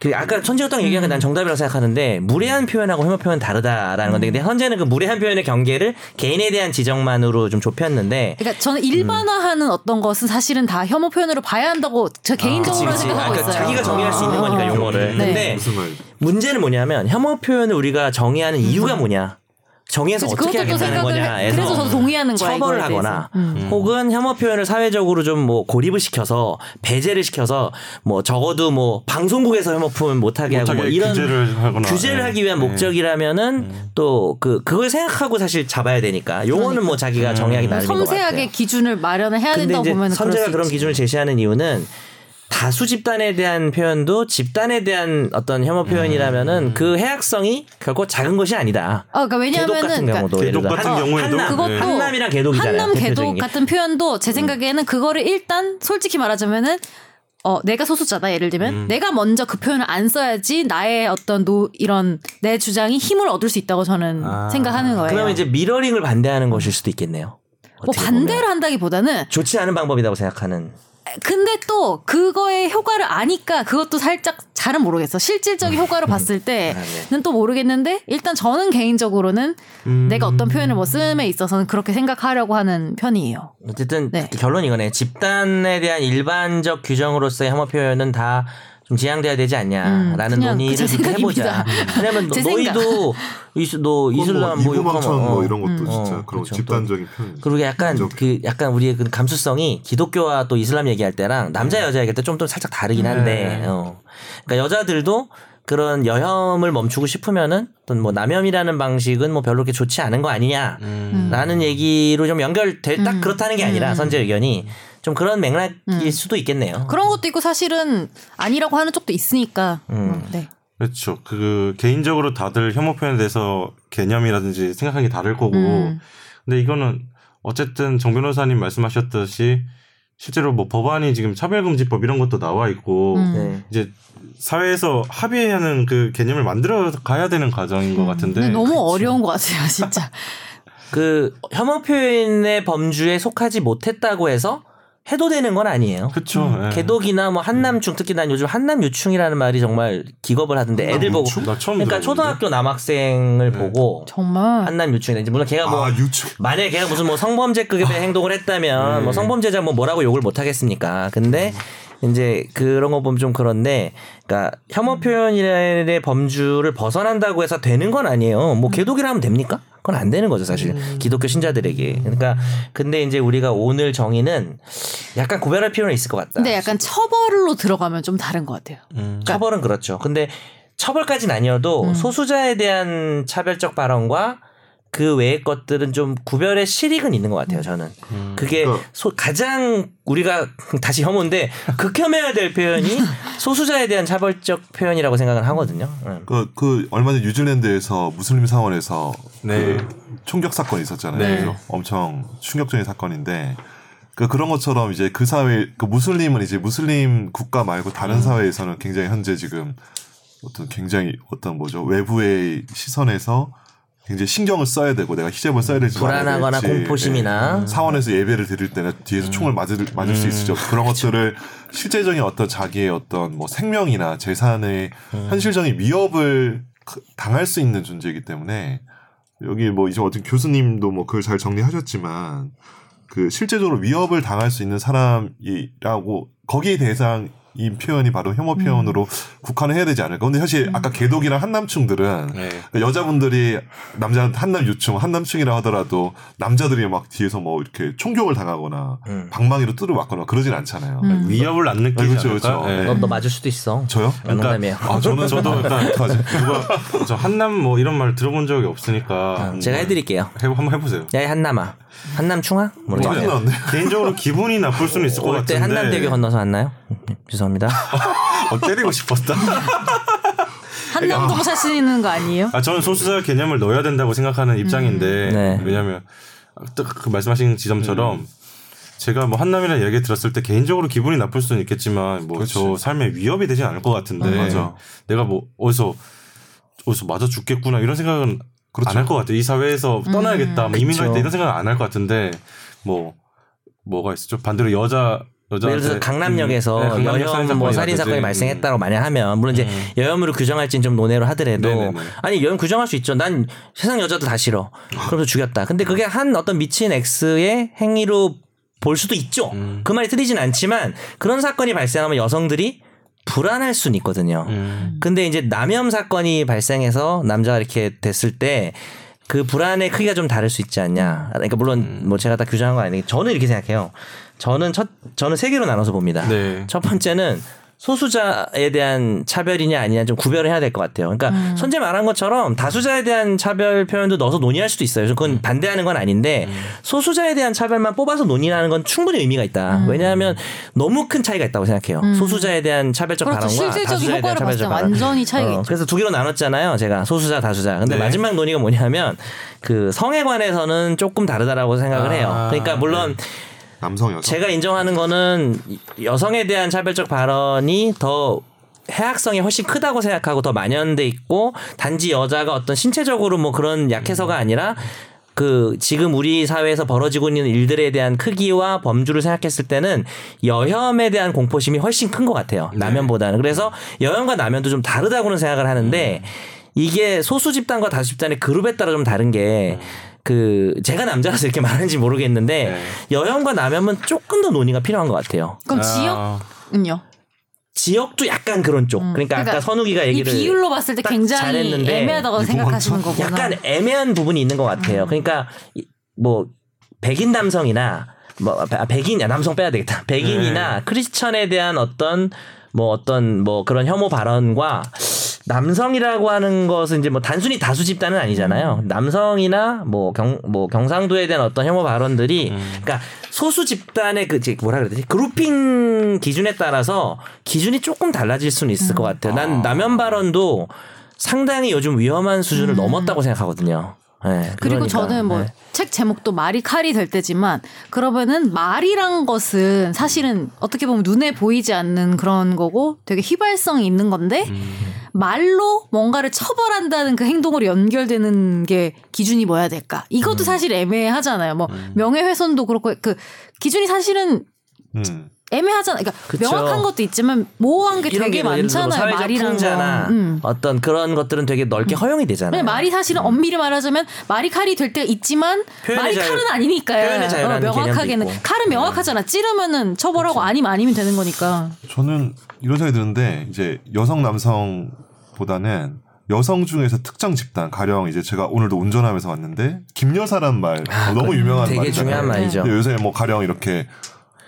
그 아까 천지혁당 얘기한 게 난 정답이라고 생각하는데 무례한 표현하고 혐오 표현 은 다르다라는 건데 근데 현재는 그 무례한 표현의 경계를 개인에 대한 지적만으로 좀 좁혔는데 그러니까 저는 일반화하는 어떤 것은 사실은 다 혐오 표현으로 봐야 한다고 저 개인적으로 그치, 그치. 생각하고 아, 그러니까 있어요. 자기가 정의할 수 있는 어. 거니까 용어를. 네. 근데? 문제는 뭐냐면 혐오 표현을 우리가 정의하는 이유가 뭐냐? 정의해서 그치, 어떻게 하겠다는 생각을 거냐. 해- 그래서 저도 동의하는 거야, 처벌을 하거나 대해서. 음. 혹은 혐오 표현을 사회적으로 좀 뭐 고립을 시켜서 배제를 시켜서 뭐 적어도 뭐 방송국에서 혐오 표현 못하게 하고 뭐 이런 규제를 하거나. 규제를 네. 하기 위한 네. 목적이라면은 또그 그걸 생각하고 사실 잡아야 되니까 용어는 뭐 자기가 정의하기 나름인 것 같아요. 섬세하게 기준을 마련을 해야 된다고 보면 선재가 그런 있지. 기준을 제시하는 이유는 다수 집단에 대한 표현도 집단에 대한 어떤 혐오 표현이라면은 그 해악성이 결코 작은 것이 아니다. 어, 그러니까 개독 왜냐하면은 같은 그러니까 경우도 개독 예를 들어 같은 한- 경우에도 한남, 그것도 한남이랑 개독이잖아요. 한남 개독 게. 같은 표현도 음. 제 생각에는 그거를 일단 솔직히 말하자면은 어 내가 소수자다 예를 들면 음. 내가 먼저 그 표현을 안 써야지 나의 어떤 노 이런 내 주장이 힘을 얻을 수 있다고 저는 아. 생각하는 거예요. 그러면 이제 미러링을 반대하는 것일 수도 있겠네요. 뭐 반대를 보면. 한다기보다는 좋지 않은 방법이라고 생각하는. 근데 또 그거의 효과를 아니까 그것도 살짝 잘은 모르겠어. 실질적인 효과를 봤을 아, 때는 네. 또 모르겠는데 일단 저는 개인적으로는 음. 내가 어떤 표현을 뭐 쓰임에 있어서는 그렇게 생각하려고 하는 편이에요. 어쨌든 네. 결론 이거네. 집단에 대한 일반적 규정으로서의 혐오 표현은 다 좀 지양돼야 되지 않냐라는 음, 논의를 제좀 해보자. 생각입니다. 왜냐면 너. 너희도 이스, 너 이슬람 뭐 욕하면 뭐 어. 이런 것도 음. 진짜 어, 그런 그렇죠. 집단적인 표현. 그리고 약간 좀- 그 약간 우리의 그 감수성이 기독교와 또 이슬람 얘기할 때랑 남자 여자 얘기할 때 좀 또 살짝 다르긴 한데 네. 어. 그러니까 여자들도 그런 여혐을 멈추고 싶으면은 어떤 뭐 남혐이라는 방식은 뭐 별로 그렇게 좋지 않은 거 아니냐라는 음. 얘기로 좀 연결될 딱 음. 그렇다는 게 아니라 음. 선제 의견이 좀 그런 맥락일 음. 수도 있겠네요. 그런 것도 있고 사실은 아니라고 하는 쪽도 있으니까. 음. 음, 네. 그렇죠. 그 개인적으로 다들 혐오 표현에 대해서 개념이라든지 생각하는 게 다를 거고. 음. 근데 이거는 어쨌든 정 변호사님 말씀하셨듯이 실제로 뭐 법안이 지금 차별금지법 이런 것도 나와 있고 음. 네. 이제 사회에서 합의하는 그 개념을 만들어 가야 되는 과정인 것 같은데. 근데 너무 어려운 것 같아요, 진짜. 그 혐오 표현의 범주에 속하지 못했다고 해서 해도 되는 건 아니에요. 그렇죠. 음. 개독이나 뭐 한남충 특히 난 요즘 한남 유충이라는 말이 정말 기겁을 하던데 애들 보고 나 처음 그러니까 들어보는데. 초등학교 남학생을 보고 정말. 한남 유충이다. 이제 물론 걔가 뭐아 유충. 만약에 걔가 무슨 뭐 성범죄급의 행동을 했다면 뭐 성범죄자 뭐 뭐라고 욕을 못 하겠습니까? 근데 이제 그런 거 보면 좀 그런데 그러니까 혐오 표현의 범주를 벗어난다고 해서 되는 건 아니에요. 뭐 개독이라 하면 됩니까? 그건 안 되는 거죠, 사실. 기독교 신자들에게. 그러니까 근데 이제 우리가 오늘 정의는 약간 구별할 필요는 있을 것 같다. 근데 약간 처벌로 들어가면 좀 다른 것 같아요. 음. 처벌은 그렇죠. 근데 처벌까지는 아니어도 음. 소수자에 대한 차별적 발언과 그 외의 것들은 좀 구별의 실익은 있는 것 같아요. 저는 그게 그러니까- 소- 가장 우리가 다시 혐오인데 극혐해야 될 표현이 소수자에 대한 차별적 표현이라고 생각을 하거든요. 응. 그, 그 얼마 전 뉴질랜드에서 무슬림 사원에서 네. 그 총격 사건이 있었잖아요. 네. 그죠? 엄청 충격적인 사건인데 그 그런 것처럼 이제 그 사회 그 무슬림은 이제 무슬림 국가 말고 다른 음. 사회에서는 굉장히 현재 지금 어떤 굉장히 어떤 뭐죠 외부의 시선에서 굉장히 신경을 써야 되고 내가 히잡을 써야 될지 불안하거나 공포심이나. 예. 사원에서 예배를 드릴 때는 뒤에서 총을 맞을 맞을 수 있죠. 그런 것들을 실제적인 어떤 자기의 어떤 뭐 생명이나 재산의 현실적인 위협을 그- 당할 수 있는 존재이기 때문에 여기 뭐 이제 어떤 교수님도 뭐 그걸 잘 정리하셨지만 그 실제적으로 위협을 당할 수 있는 사람이라고 거기에 대상 인 표현이 바로 혐오 표현으로 국한을 해야 되지 않을까. 근데 사실 아까 개독이랑 한남충들은 네. 그러니까 여자분들이 남자 한남 유충 한남충이라 하더라도 남자들이 막 뒤에서 뭐 이렇게 총격을 당하거나 음. 방망이로 뚜루 맞거나 그러진 않잖아요. 음. 위협을 안 느끼지 그렇죠? 그렇죠. 예. 너, 너 맞을 수도 있어. 저요? 농담이에요. 아 저는 저도 일단 어떡하지? 누가 저 한남 뭐 이런 말 들어본 적이 없으니까 제가 해드릴게요. 해, 한번 해보세요. 야, 이 한남아. 한남충아? 뭐 모르겠어요. 나왔네. 개인적으로 기분이 나쁠 수는 있을 것 같은데. 한남대교 건너서 왔나요? 죄송합니다. 어, 때리고 싶었다. 한남동 사시는 거 아니에요? 아 저는 소수자 개념을 넣어야 된다고 생각하는 입장인데 네. 왜냐하면 딱그 말씀하신 지점처럼 제가 뭐 한남이라는 얘기 들었을 때 개인적으로 기분이 나쁠 수는 있겠지만 뭐 저. 삶에 위협이 되진 않을 것 같은데 음, 맞아. 내가 뭐 어디서 어디서 맞아 죽겠구나 이런 생각은 그렇죠. 안할 것 같아요. 이 사회에서 떠나야겠다, 뭐 이민 갈 그쵸. 때 이런 생각 안할 것 같은데 뭐 뭐가 있었죠? 반대로 여자 예를 들어서 강남역에서 여혐 뭐 살인 사건이 발생했다고 만약 하면 물론 이제 여혐으로 규정할지는 좀 논의를 하더라도 네네네. 아니 여혐 규정할 수 있죠. 난 세상 여자도 다 싫어. 그래서 죽였다. 근데 그게 한 어떤 미친 X의 행위로 볼 수도 있죠. 음. 그 말이 틀리진 않지만 그런 사건이 발생하면 여성들이 불안할 수는 있거든요. 음. 근데 이제 남혐 사건이 발생해서 남자가 이렇게 됐을 때 그 불안의 크기가 좀 다를 수 있지 않냐. 그러니까 물론 음. 뭐 제가 다 규정한 건 아니고 저는 이렇게 생각해요. 저는 첫 저는 세 개로 나눠서 봅니다. 네. 첫 번째는 소수자에 대한 차별이냐 아니냐 좀 구별을 해야 될 것 같아요. 그러니까 음. 선재 말한 것처럼 다수자에 대한 차별 표현도 넣어서 논의할 수도 있어요. 그건 반대하는 건 아닌데 소수자에 대한 차별만 뽑아서 논의하는 건 충분히 의미가 있다. 음. 왜냐하면 너무 큰 차이가 있다고 생각해요. 소수자에 대한 차별적 그렇죠. 발언과 실질적인 다수자에 대한 차별적 발언. 완전히 차이가 어, 있죠. 그래서 두 개로 나눴잖아요. 제가 소수자 다수자. 근데 네. 마지막 논의가 뭐냐면 그 성에 관해서는 조금 다르다라고 생각을 해요. 아, 그러니까 물론 남성 여성. 제가 인정하는 거는 여성에 대한 차별적 발언이 더 해악성이 훨씬 크다고 생각하고 더 만연돼 있고 단지 여자가 어떤 신체적으로 뭐 그런 약해서가 아니라 그 지금 우리 사회에서 벌어지고 있는 일들에 대한 크기와 범주를 생각했을 때는 여혐에 대한 공포심이 훨씬 큰 것 같아요. 남혐보다는. 그래서 여혐과 남혐도 좀 다르다고는 생각을 하는데 이게 소수 집단과 다수 집단의 그룹에 따라 좀 다른 게 그 제가 남자라서 이렇게 말하는지 모르겠는데 네. 여혐과 남혐은 조금 더 논의가 필요한 것 같아요. 그럼 아, 지역은요? 지역도 약간 그런 쪽. 음. 그러니까, 아까 그러니까 선욱이가 이 얘기를 비율로 봤을 때딱 굉장히 잘했는데 애매하다고 생각하시는 거구나. 약간 애매한 부분이 있는 것 같아요. 그러니까 이- 뭐 백인 남성이나 뭐 아, 백인 야 남성 빼야 되겠다. 백인이나 크리스천에 대한 어떤 뭐 어떤 뭐 그런 혐오 발언과 남성이라고 하는 것은 이제 뭐 단순히 다수 집단은 아니잖아요. 남성이나 뭐 경 뭐 경상도에 대한 어떤 혐오 발언들이 그러니까 소수 집단의 그 뭐라 그래야 되지? 그룹핑 기준에 따라서 기준이 조금 달라질 수는 있을 것 같아요. 난 남연 발언도 상당히 요즘 위험한 수준을 넘었다고 생각하거든요. 네, 그리고 그러니까, 저는 뭐 네. 책 제목도 말이 칼이 될 때지만 그러면은 말이란 것은 사실은 어떻게 보면 눈에 보이지 않는 그런 거고 되게 휘발성이 있는 건데 말로 뭔가를 처벌한다는 그 행동으로 연결되는 게 기준이 뭐야 될까? 이것도 사실 애매하잖아요. 뭐 명예훼손도 그렇고 그 기준이 사실은 음. 애매하잖아요. 그러니까 그쵸. 명확한 것도 있지만 모호한 게 되게 게 뭐 많잖아요. 말이라는 건. 음. 어떤 그런 것들은 되게 넓게 허용이 되잖아요. 네, 말이 사실은 엄밀히 말하자면 말이 칼이 될 때가 있지만 말이 자유- 칼은 아니니까요. 어, 명확하게는. 칼은 명확하잖아. 찌르면은 처벌하고 아니면 아니면 되는 거니까. 저는 이런 생각이 드는데 이제 여성 남성보다는 여성 중에서 특정 집단 가령 이제 제가 오늘도 운전하면서 왔는데 김여사란 말 어, 너무 유명한 아, 되게 말이잖아요. 중요한 말이죠. 요새 뭐 가령 이렇게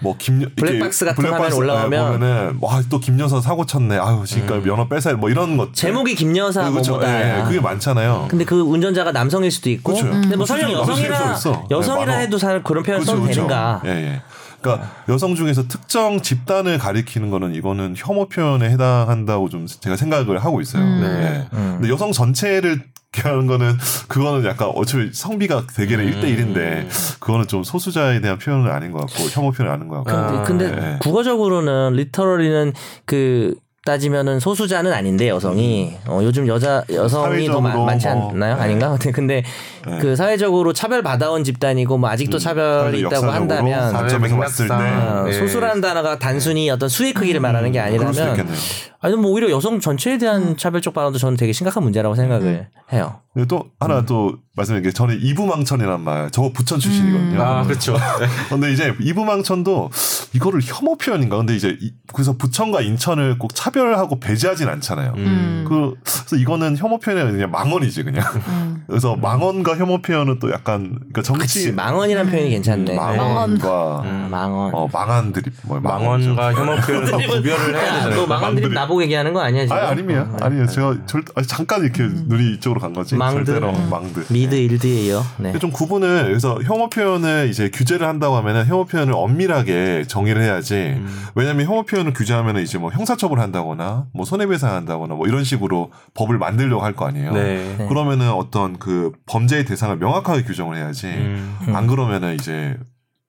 뭐 김, 블랙박스 같은 화면 올라오면 보면은 와또 김여사 사고 쳤네. 아유 지금까지 면허 뺏어야 뭐 이런 것 제목이 김여사 그렇죠. 예, 그게 많잖아요. 근데 그 운전자가 남성일 수도 있고. 그렇죠. 근데 뭐 음. 설령 여성이라. 여성이라 네, 많아. 해도 잘 그런 표현 써도 되는가? 예, 예. 그러니까 여성 중에서 특정 집단을 가리키는 거는 이거는 혐오 표현에 해당한다고 좀 제가 생각을 하고 있어요. 예. 음. 근데 여성 전체를 하는 거는 그거는 약간 어차피 성비가 대개는 음. 일 1대1인데 그거는 좀 소수자에 대한 표현은 아닌 것 같고 혐오 표현은 아닌 것 같고. 근데, 근데 네. 국어적으로는 리터러리는 그 따지면은 소수자는 아닌데 여성이 어, 요즘 여자 여성이 더 마- 많지 뭐, 않나요? 네. 아닌가? 근데 네. 그 사회적으로 차별 받아온 집단이고 뭐 아직도 차별이 있다고 한다면 때 어, 예. 소수라는 단어가 단순히 어떤 수의 크기를 말하는 게 음, 그럴 수도 아니라면 있겠네요. 아니 뭐 오히려 여성 전체에 대한 차별적 발언도 저는 되게 심각한 문제라고 생각을 해요. 그리고 또 하나 음. 또 말씀드린 게 저는 이부망천이란 말, 저거 부천 출신이거든요. 아 그렇죠. 근데 이제 이부망천도 이거를 혐오 표현인가? 근데 이제 이- 그래서 부천과 인천을 꼭 차별하고 배제하진 않잖아요. 음. 그 그래서 이거는 혐오 표현이 아니라 그냥 망언이지 그냥. 그래서 망언과 혐오 표현은 또 약간 그러니까 정치 그치 망언이라는 표현이 괜찮네. 망언과 아, 망언. 어 망한 드립 뭐. 망언과 혐오 표현을 좀 구별을 해야 야, 되잖아요. 너 망언 드립 나 보고 얘기하는 거 아니야 지금? 아니 아닙니다. 아니요. 제가 절 아니, 잠깐 이렇게 눈이 이쪽으로 간 거지. 망드. 절대로 망드. 미드 일드예요. 네. 좀 구분을 그래서 혐오 표현을 이제 규제를 한다고 하면은 혐오 표현을 엄밀하게 정의를 해야지. 왜냐하면 혐오 표현을 규제하면은 이제 뭐 형사처벌을 한다거나 뭐 손해배상 한다거나 뭐 이런 식으로 법을 만들려고 할 거 아니에요. 네. 네. 그러면은 어떤 그 범죄의 대상을 명확하게 규정을 해야지. 음. 안 그러면은 이제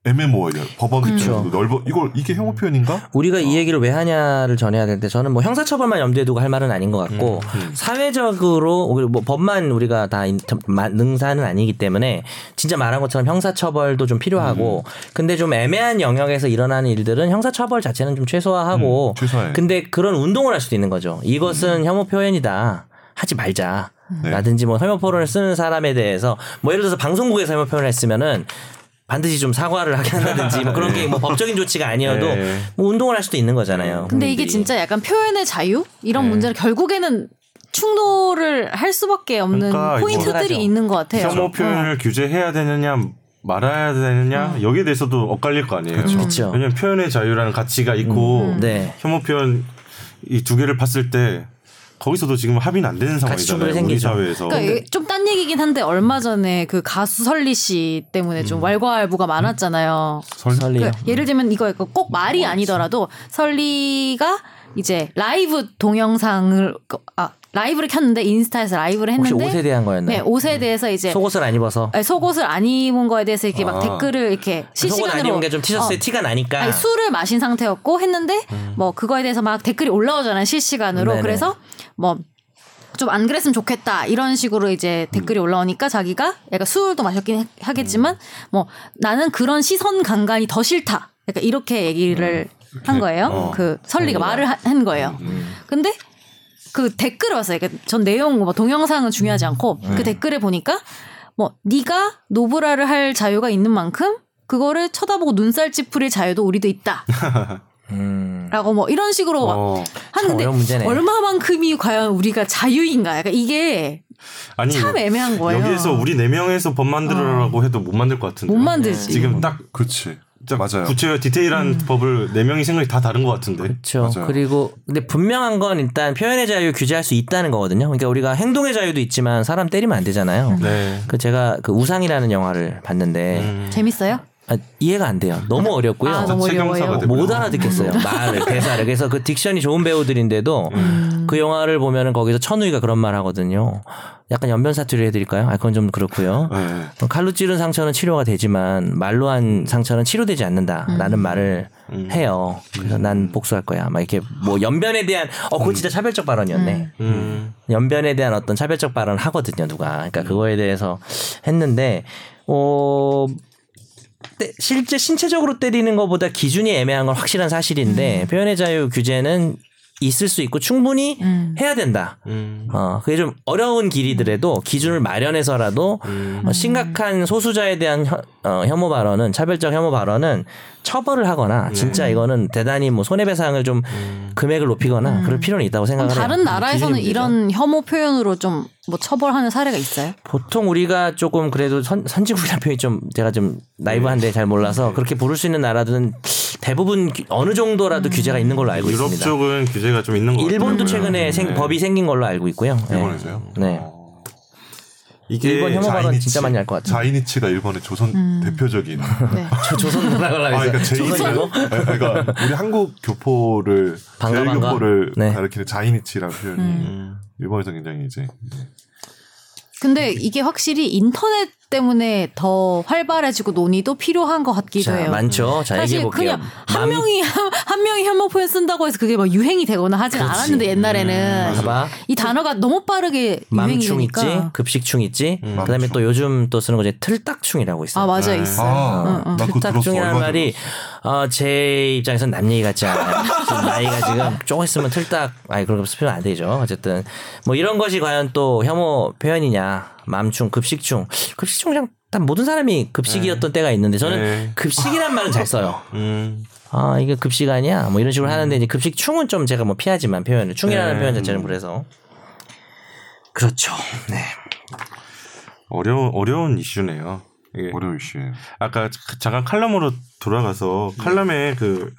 애매모호해요. 법원 입장에서도 넓어. 이걸 이게 혐오 표현인가? 우리가 이 얘기를 왜 하냐를 전해야 되는데 저는 뭐 형사처벌만 염두에 두고 할 말은 아닌 것 같고 음, 사회적으로 우리 뭐 법만 우리가 다 능사는 아니기 때문에 진짜 말한 것처럼 형사처벌도 좀 필요하고 음. 근데 좀 애매한 영역에서 일어나는 일들은 형사처벌 자체는 좀 최소화하고 음. 근데 그런 운동을 할 수도 있는 거죠. 이것은 혐오 표현이다. 하지 말자. 네. 라든지 뭐 혐오 표현을 쓰는 사람에 대해서 뭐 예를 들어서 방송국에서 혐오 표현을 했으면은 반드시 좀 사과를 하게 한다든지 뭐 그런 게 뭐 법적인 조치가 아니어도 네. 뭐 운동을 할 수도 있는 거잖아요. 근데 이게. 진짜 약간 표현의 자유 이런 문제는 결국에는 충돌을 할 수밖에 없는 그러니까 포인트들이 하죠. 있는 것 같아요. 혐오 표현을 규제해야 되느냐 말아야 되느냐 여기에 대해서도 엇갈릴 거 아니에요. 그렇죠. 왜냐하면 표현의 자유라는 가치가 있고 네. 혐오 표현 이 두 개를 봤을 때 거기서도 지금 합의는 안 되는 상황이잖아요. 우리 생기죠. 사회에서. 그러니까 좀 딴 얘기긴 한데 얼마 전에 그 가수 설리 씨 때문에 좀 왈가왈부가 많았잖아요. 설리요. 그 예를 들면 이거 이거 꼭 말이 아니더라도 설리가 이제 라이브 동영상을 아 라이브를 켰는데 인스타에서 라이브를 했는데 옷에 대한 거였나요? 네 옷에 대해서 이제 속옷을 안 입어서 아니, 속옷을 안 입은 거에 대해서 이렇게 막 아. 댓글을 이렇게 속옷 안 실시간으로 입은 게 좀 티셔츠에 어, 티가 나니까 아니, 술을 마신 상태였고 했는데 뭐 그거에 대해서 막 댓글이 올라오잖아요 실시간으로 네네. 그래서 뭐 좀 안 그랬으면 좋겠다 이런 식으로 이제 댓글이 올라오니까 자기가 약간 술도 마셨긴 하- 하겠지만 뭐 나는 그런 시선 강간이 더 싫다. 약간 이렇게 얘기를 한 거예요. 어. 그 설리가 말을 하- 한 거예요. 근데 그 댓글을 봤어요. 그러니까 전 내용 뭐 동영상은 중요하지 않고 그 댓글을 보니까 뭐 네가 노브라를 할 자유가 있는 만큼 그거를 쳐다보고 눈살 찌푸릴 자유도 우리도 있다. 음. 라고 뭐 이런 식으로 막 어. 하는데. 얼마만큼이 과연 우리가 자유인가? 약간 이게 아니 참 애매한 거예요. 여기에서 우리 네 명에서 법 만들어라고 해도 못 만들 것 같은데. 못 만들지. 지금 딱 그렇지. 맞아요. 구체와 디테일한 법을 네 명이 생각이 다 다른 것 같은데. 그렇죠. 맞아요. 그리고 근데 분명한 건 일단 표현의 자유 규제할 수 있다는 거거든요. 그러니까 우리가 행동의 자유도 있지만 사람 때리면 안 되잖아요. 네. 그 제가 그 우상이라는 영화를 봤는데 음. 재밌어요? 아, 이해가 안 돼요. 너무 어렵고요. 아, 너무. 되고요. 못 알아듣겠어요. 말을 대사를. 그래서 그 딕션이 좋은 배우들인데도 음. 그 영화를 보면은 거기서 천우희가 그런 말 하거든요. 약간 연변 사투리 해드릴까요? 아 그건 좀 그렇고요. 네. 어, 칼로 찌른 상처는 치료가 되지만 말로 한 상처는 치료되지 않는다라는 말을 해요. 그래서 난 복수할 거야. 막 이렇게 뭐 연변에 대한 어 그거 진짜 차별적 발언이었네. 음. 연변에 대한 어떤 차별적 발언을 하거든요, 누가. 그러니까 그거에 대해서 했는데 어 때- 실제 신체적으로 때리는 것보다 기준이 애매한 건 확실한 사실인데 표현의 자유 규제는 있을 수 있고 충분히 음. 해야 된다. 음. 어, 그게 좀 어려운 길이더라도 기준을 마련해서라도 음. 어, 심각한 소수자에 대한 혀, 어, 혐오 발언은 차별적 혐오 발언은 처벌을 하거나 네. 진짜 이거는 대단히 뭐 손해배상을 좀 금액을 높이거나 그럴 필요는 있다고 생각을 해요. 음. 다른 문제죠. 이런 혐오 표현으로 좀뭐 처벌하는 사례가 있어요? 보통 우리가 조금 그래도 선, 선진국이라는 표현이 좀 제가 좀 나이브한데 잘 몰라서 네. 그렇게 부를 수 있는 나라들은 대부분 규- 어느 정도라도 규제가 있는 걸로 알고 유럽 있습니다. 쪽은 규제가 좀 있는 것 같아요. 일본도 최근에 생- 네. 법이 생긴 걸로 알고 있고요. 네. 일본에서요? 네. 어. 이게 일본 혐오 발언 자이니치. 진짜 많이 할 것 같아요. 자이니치가 일본의 조선 대표적인 네. 저 조선 문화가 아, 그러니까 제이 조선이고 그러니까 우리 한국 교포를 제일. 교포를 네. 가리키는 자이니치라는 표현이 음. 일본에서 굉장히 이제 근데 이게 확실히 인터넷 때문에 더 활발해지고 논의도 필요한 것 같기도 자, 해요. 많죠. 자, 사실. 그냥 한 명이 한, 한 명이 혐오 표현 쓴다고 해서 그게 막 유행이 되거나 하진 않았는데 옛날에는 봐봐. 이 단어가 너무 빠르게 유행이 맘충. 있지, 급식충 있지. 그다음에 또 요즘 또 쓰는 거 이제 틀딱충이라고 있어요. 아 맞아 있어요. 아, 나 그거 들었어. 틀딱충이라는 얼마 말이 어, 제 입장에선 남 얘기 같지 않아요. 나이가 지금 조금 있으면 틀딱, 아니 그런 거 쓰면 안 되죠. 어쨌든 뭐 이런 것이 과연 또 혐오 표현이냐, 맘충, 급식충, 급식충 그냥 다 모든 사람이 급식이었던 때가 있는데 저는 네. 급식이란 말은 잘 써요. 음. 아 이게 급식 아니야? 뭐 이런 식으로 하는데 이제 급식충은 좀 제가 뭐 피하지만 표현을 충이라는 네. 표현 자체는 그래서 그렇죠. 네. 어려운 어려운 이슈네요. 이게 어려운 이슈예요. 아까 자- 잠깐 칼럼으로 돌아가서 칼럼에 그,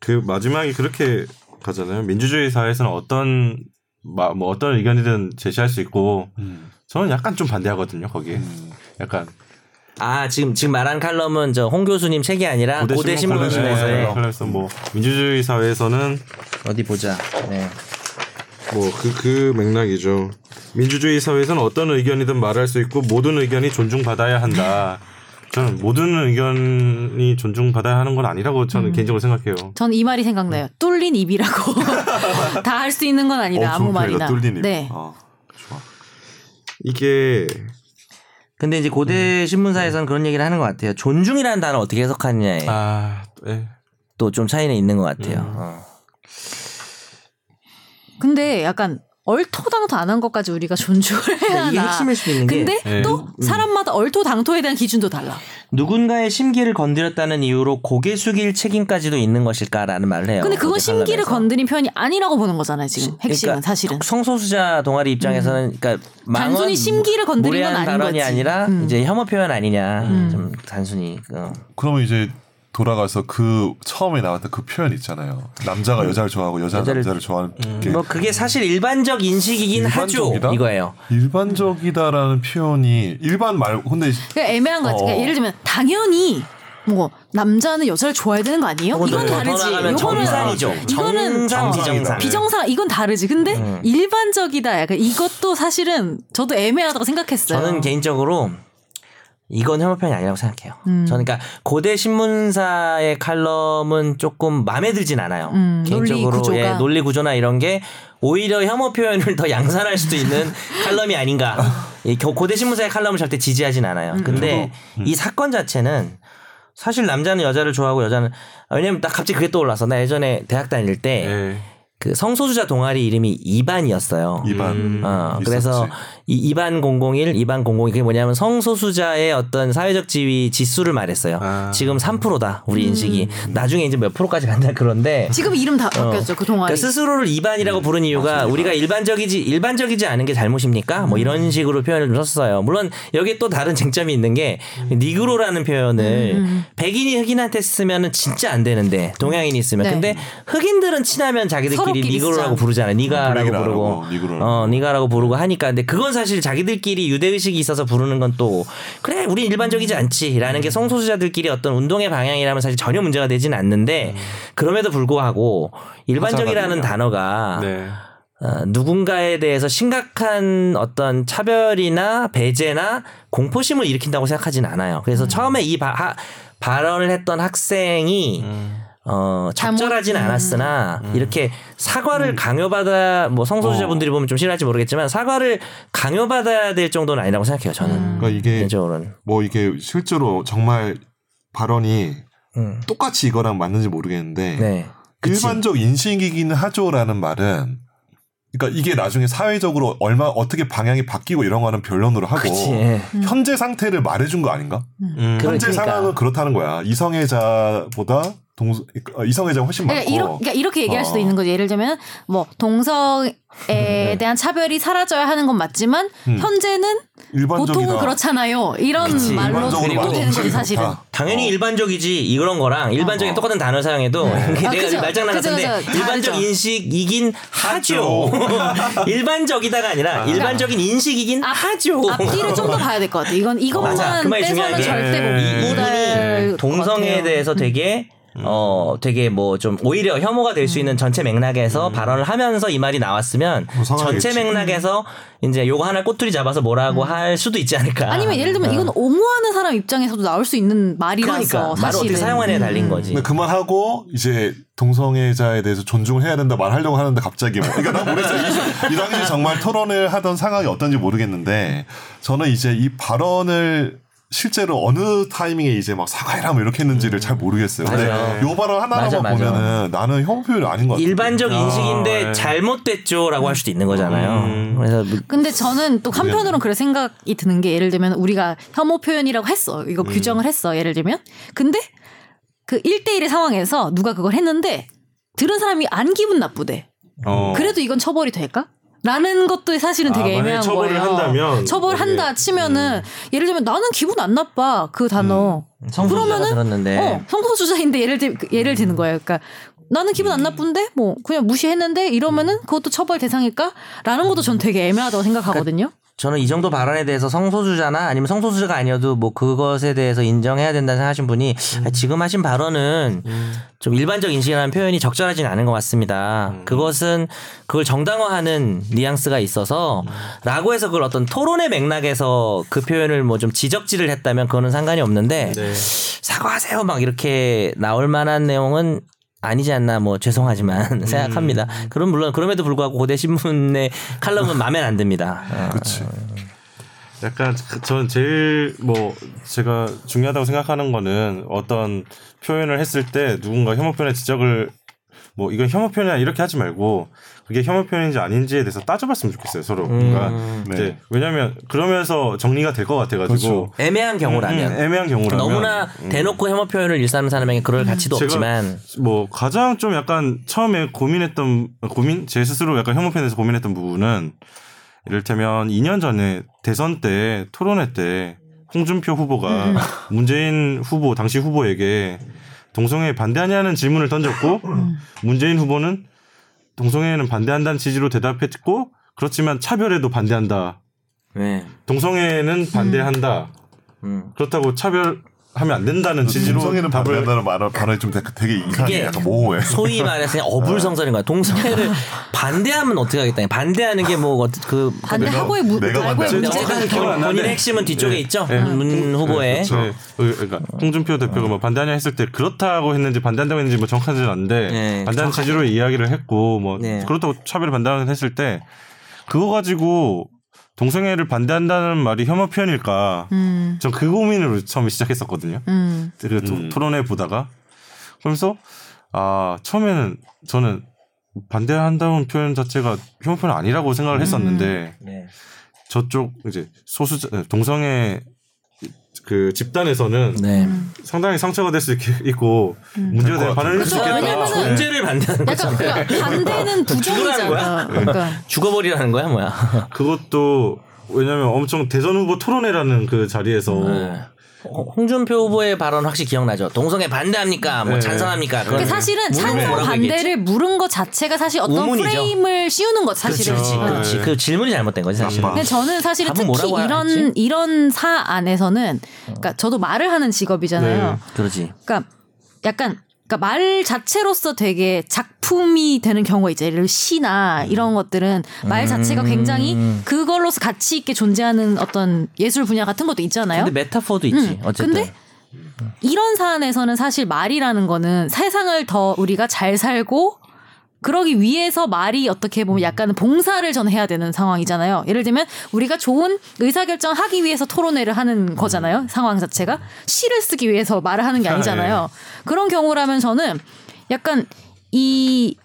그 마지막이 그렇게 가잖아요. 민주주의 사회에서는 어떤, 마, 뭐 어떤 의견이든 제시할 수 있고, 음. 저는 약간 좀 반대하거든요, 거기에. 약간. 아 지금 지금 말한 칼럼은 저 홍 교수님 책이 아니라 고대 신문사에서의 네, 그래서 뭐, 민주주의 사회에서는 어디 보자. 네. 뭐, 그, 그 맥락이죠. 민주주의 사회에서는 어떤 의견이든 말할 수 있고, 모든 의견이 존중받아야 한다. 저는 모든 의견이 존중받아야 하는 건 아니라고 저는 개인적으로 생각해요. 전 이 말이 생각나요. 뚫린 입이라고 다 할 수 있는 건 아니다. 어, 아무. 말이나. 뚫린 입. 네. 아. 이게 근데 이제 고대 신문사에서는 그런 얘기를 하는 것 같아요. 존중이라는 단어 어떻게 해석하느냐에 아, 네. 또좀 차이는 있는 것 같아요. 어. 근데 약간 얼토당토 안 한 것까지 우리가 존중을 해야 하나. 이게 핵심일 수도 있는 게 근데 네. 또 사람마다 얼토당토에 대한 기준도 달라. 누군가의 심기를 건드렸다는 이유로 고개 숙일 책임까지도 있는 것일까라는 말을 해요. 근데 그건 심기를. 건드린 표현이 아니라고 보는 거잖아요. 지금 핵심은 그러니까 사실은. 성소수자 동아리 입장에서는 그러니까 망언, 단순히 심기를 건드린 건 아닌 발언이 거지. 아니라 음. 이제 혐오 표현 아니냐 좀 단순히 어. 그러면 이제 돌아가서 그 처음에 나왔던 그 표현 있잖아요. 남자가 여자를 좋아하고 여자가 여자를- 남자를 좋아하는 게뭐 그게 사실 일반적 인식이긴 하죠 일반적이다? 이거예요. 일반적이다라는 표현이 일반 말 근데 그러니까 애매한 거 같아. 그러니까 어. 예를 들면 당연히 뭐 남자는 여자를 좋아해야 되는 거 아니에요? 이건 더 다르지. 이거는 정상이죠. 이거는 정상. 비정상 이건 다르지. 근데 음. 일반적이다. 약간 이것도 사실은 저도 애매하다고 생각했어요. 저는 개인적으로 이건 혐오 표현이 아니라고 생각해요. 음. 저는 그러니까 고대 신문사의 칼럼은 조금 마음에 들진 않아요. 음, 논리 개인적으로 구조가. 예, 논리 구조나 이런 게 오히려 혐오 표현을 더 양산할 수도 있는 칼럼이 아닌가. 이 겨- 고대 신문사의 칼럼을 절대 지지하진 않아요. 음. 근데 이 사건 자체는 사실 남자는 여자를 좋아하고 여자는 아, 왜냐면 나 갑자기 그게 떠올라서 나 예전에 대학 다닐 때 네. 그 성소수자 동아리 이름이 이반이었어요. 이반 어, 있었지. 그래서 이 이반 001, 이반 002 그게 뭐냐면 성소수자의 어떤 사회적 지위 지수를 말했어요. 아. 지금 3%다 우리 인식이. 나중에 이제 몇 프로까지 간다 그런데 지금 이름 다 바뀌었죠 그 동아리. 그러니까 스스로를 이반이라고 부른 이유가 우리가 일반적이지 일반적이지 않은 게 잘못입니까? 뭐 이런 식으로 표현을 좀 썼어요. 물론 여기에 또 다른 쟁점이 있는 게 니그로라는 표현을 백인이 흑인한테 쓰면은 진짜 안 되는데 동양인이 쓰면 네. 근데 흑인들은 친하면 자기들끼리 니그로라고. 부르잖아요. 니가라고 부르고. 어 니가라고 부르고 하니까 근데 그건 사실 자기들끼리 유대 의식이 있어서 부르는 건 또 그래 우린 일반적이지 않지라는 게 성소수자들끼리 어떤 운동의 방향이라면 사실 전혀 문제가 되지는 않는데 그럼에도 불구하고 일반적이라는 단어가 네. 어, 누군가에 대해서 심각한 어떤 차별이나 배제나 공포심을 일으킨다고 생각하진 않아요. 그래서 처음에 이 바, 하- 발언을 했던 학생이 어, 적절하진 않았으나 이렇게 사과를 강요받아 뭐 성소수자분들이 보면 좀 싫어할지 모르겠지만 사과를 강요받아야 될 정도는 아니라고 생각해요. 저는 그러니까 이게 개인적으로는. 뭐 이게 실제로 정말 발언이 음. 똑같이 이거랑 맞는지 모르겠는데 네. 일반적 인식이기는 하죠라는 말은 그러니까 이게 나중에 사회적으로 얼마 어떻게 방향이 바뀌고 이런 거는 변론으로 하고 그치. 예. 현재 상태를 말해준 거 아닌가? 음. 현재 그러니까. 상황은 그렇다는 거야. 이성애자보다 동 어, 이성애자 가 훨씬 많고. 그러니까, 이러, 그러니까 이렇게 얘기할 수도 어. 있는 거죠. 예를 들면 뭐 동성에 대한 차별이 사라져야 하는 건 맞지만 음. 현재는 일반적이다. 보통은 그렇잖아요. 이런 그치. 말로 말하면 되는 거지 사실은. 좋다. 당연히 일반적이지 이런 거랑 일반적인 어. 똑같은 단어 사용해도 내가 그죠. 말장난 그죠, 같은데 그죠. 일반적 다르죠. 인식이긴 하죠. 일반적이다가 아니라 일반적인 인식이긴 하죠. 앞뒤를 좀 더 봐야 될 것 같아. 이건 이것만 맞아. 그게 절대 못 이- 못할 이분이 것 동성애에. 대해서 되게 어 되게 뭐 좀 오히려 혐오가 될 수 있는 전체 맥락에서 발언을 하면서 이 말이 나왔으면 뭐. 전체 맥락에서 이제 요거 하나 꼬투리 잡아서 뭐라고 할 수도 있지 않을까. 아니면 예를 들면 이건 옹호하는 사람 입장에서도 나올 수 있는 말이라서 그러니까 말을. 어떻게 사용하냐에 달린 거지. 근데 그만하고 이제 동성애자에 대해서 존중을 해야 된다 말하려고 하는데 갑자기 뭐 그러니까 난 모르겠어요. 이, 이 당시 정말 토론을 하던 상황이 어떤지 모르겠는데 저는 이제 이 발언을 실제로 어느 타이밍에 이제 막 사과해라 뭐 이렇게 했는지를 잘 모르겠어요. 근데 맞아요. 요 발언 하나만 맞아, 맞아. 보면은 나는 혐오 표현이 아닌 것 같아요. 일반적 아, 인식인데 네. 잘못됐죠라고 할 수도 있는 거잖아요. 음. 그래서 뭐 근데 저는 또 한편으로는 그런 생각이 드는 게 예를 들면 우리가 혐오 표현이라고 했어. 이거 규정을 했어. 예를 들면. 근데 그 1대1의 상황에서 누가 그걸 했는데 들은 사람이 안 기분 나쁘대. 어. 그래도 이건 처벌이 될까? 라는 것도 사실은 아, 되게 만약에 애매한 처벌을 거예요. 한다면 처벌한다 치면은 예를 들면 나는 기분 안 나빠 그 단어. 성소수자가 그러면은 들었는데 어, 성소수자인데 예를 들 예를 드는 거예요. 그러니까 나는 기분 안 나쁜데 뭐 그냥 무시했는데 이러면은 그것도 처벌 대상일까?라는 것도 전 되게 애매하다고 생각하거든요. 저는 이 정도 발언에 대해서 성소수자나 아니면 성소수자가 아니어도 뭐 그것에 대해서 인정해야 된다는 생각하신 분이 아, 지금 하신 발언은 좀 일반적 인식이라는 표현이 적절하지는 않은 것 같습니다. 그것은 그걸 정당화하는 뉘앙스가 있어서 라고 해서 그걸 어떤 토론의 맥락에서 그 표현을 뭐 좀 지적질을 했다면 그거는 상관이 없는데 네. 사과하세요. 막 이렇게 나올 만한 내용은 아니지 않나 뭐 죄송하지만 생각합니다. 그럼 물론 그럼에도 불구하고 고대 신문의 칼럼은 마음에 안 듭니다. 어. 그치. 약간 그- 저는 제일 뭐 제가 중요하다고 생각하는 거는 어떤 표현을 했을 때 누군가 혐오 표현의 지적을 뭐 이건 혐오 표현이야 이렇게 하지 말고 그게 혐오 표현인지 아닌지에 대해서 따져봤으면 좋겠어요 서로 그러니까 네. 이제 왜냐하면 그러면서 정리가 될 것 같아가지고. 그렇죠. 애매한 경우라면. 음, 애매한 경우라면. 너무나 대놓고 혐오 표현을 일삼는 사람에게 그럴 가치도 제가 없지만. 뭐 가장 좀 약간 처음에 고민했던 고민? 제 스스로 약간 혐오 표현에서 고민했던 부분은 이를테면 2년 전에 대선 때 토론회 때 홍준표 후보가 문재인 후보 당시 후보에게 동성애에 반대하냐는 질문을 던졌고 문재인 후보는 동성애에는 반대한다는 취지로 대답했고 그렇지만 차별에도 반대한다. 네. 동성애는 반대한다. 음. 그렇다고 차별 하면 안 된다는 취지로 동성애는 답을 반대한다는 말 발언이 좀 되게, 되게 이상해. 약간 모호해. 소위 말해서 그냥 어불성설인 거야. 동성애를 반대하면 어떻게 하겠다. 반대하는 게 뭐 그 반대하고의 무, 내가 나는데. 본인의 핵심은 뒤쪽에 네. 있죠. 네. 문 후보의. 그렇죠. 네. 그러니까 홍준표 대표가 뭐 반대하냐 했을 때 그렇다고 했는지 반대한다고 했는지 뭐 정확하지는 않은데 네, 반대하는 취지로 이야기를 했고 뭐 네. 그렇다고 차별을 반대하는 했을 때 그거 가지고 동성애를 반대한다는 말이 혐오 표현일까? 음, 전그 고민으로 처음에 시작했었거든요. 음. 그 토- 음. 토론회 보다가 그러면서 아 처음에는 저는 반대한다는 표현 자체가 혐오 표현 아니라고 생각을 했었는데 네. 저쪽 이제 소수 동성애 그 집단에서는 네. 상당히 상처가 될 수 있고 문제가 되는 반응을 할수 그쵸, 있겠다. 왜냐면은 네. 존재를 반대하는 약간 거잖아요. 그 반대는 부정이잖아. 그러니까 죽어버리라는 거야 뭐야? 그것도 왜냐면 엄청 대선 후보 토론회라는 그 자리에서 네. 홍- 홍준표 후보의 발언 확실히 기억나죠. 동성애 반대합니까? 뭐 네. 찬성합니까? 그게 사실은 물으면 찬성 뭐라고 반대를 물은 것 자체가 사실 어떤 우문이죠. 프레임을 씌우는 것 사실은. 그렇죠. 어. 그렇지. 그 질문이 잘못된 거지 사실. 근데 저는 사실은 답은 특히 이런 했지? 이런 사 안에서는 그러니까 저도 말을 하는 직업이잖아요. 네. 그러지. 그러니까 약간 그러니까 말 자체로서 되게 작품이 되는 경우가 있죠. 예를 들어 시나 이런 것들은 말 자체가 굉장히 그걸로서 가치 있게 존재하는 어떤 예술 분야 같은 것도 있잖아요. 근데 메타포도 있지. 음, 어쨌든. 근데 이런 사안에서는 사실 말이라는 거는 세상을 더 우리가 잘 살고 그러기 위해서 말이 어떻게 보면 약간은 봉사를 전 해야 되는 상황이잖아요. 예를 들면 우리가 좋은 의사결정 하기 위해서 토론회를 하는 거잖아요. 상황 자체가 시를 쓰기 위해서 말을 하는 게 아니잖아요. 그런 경우라면 저는 약간 이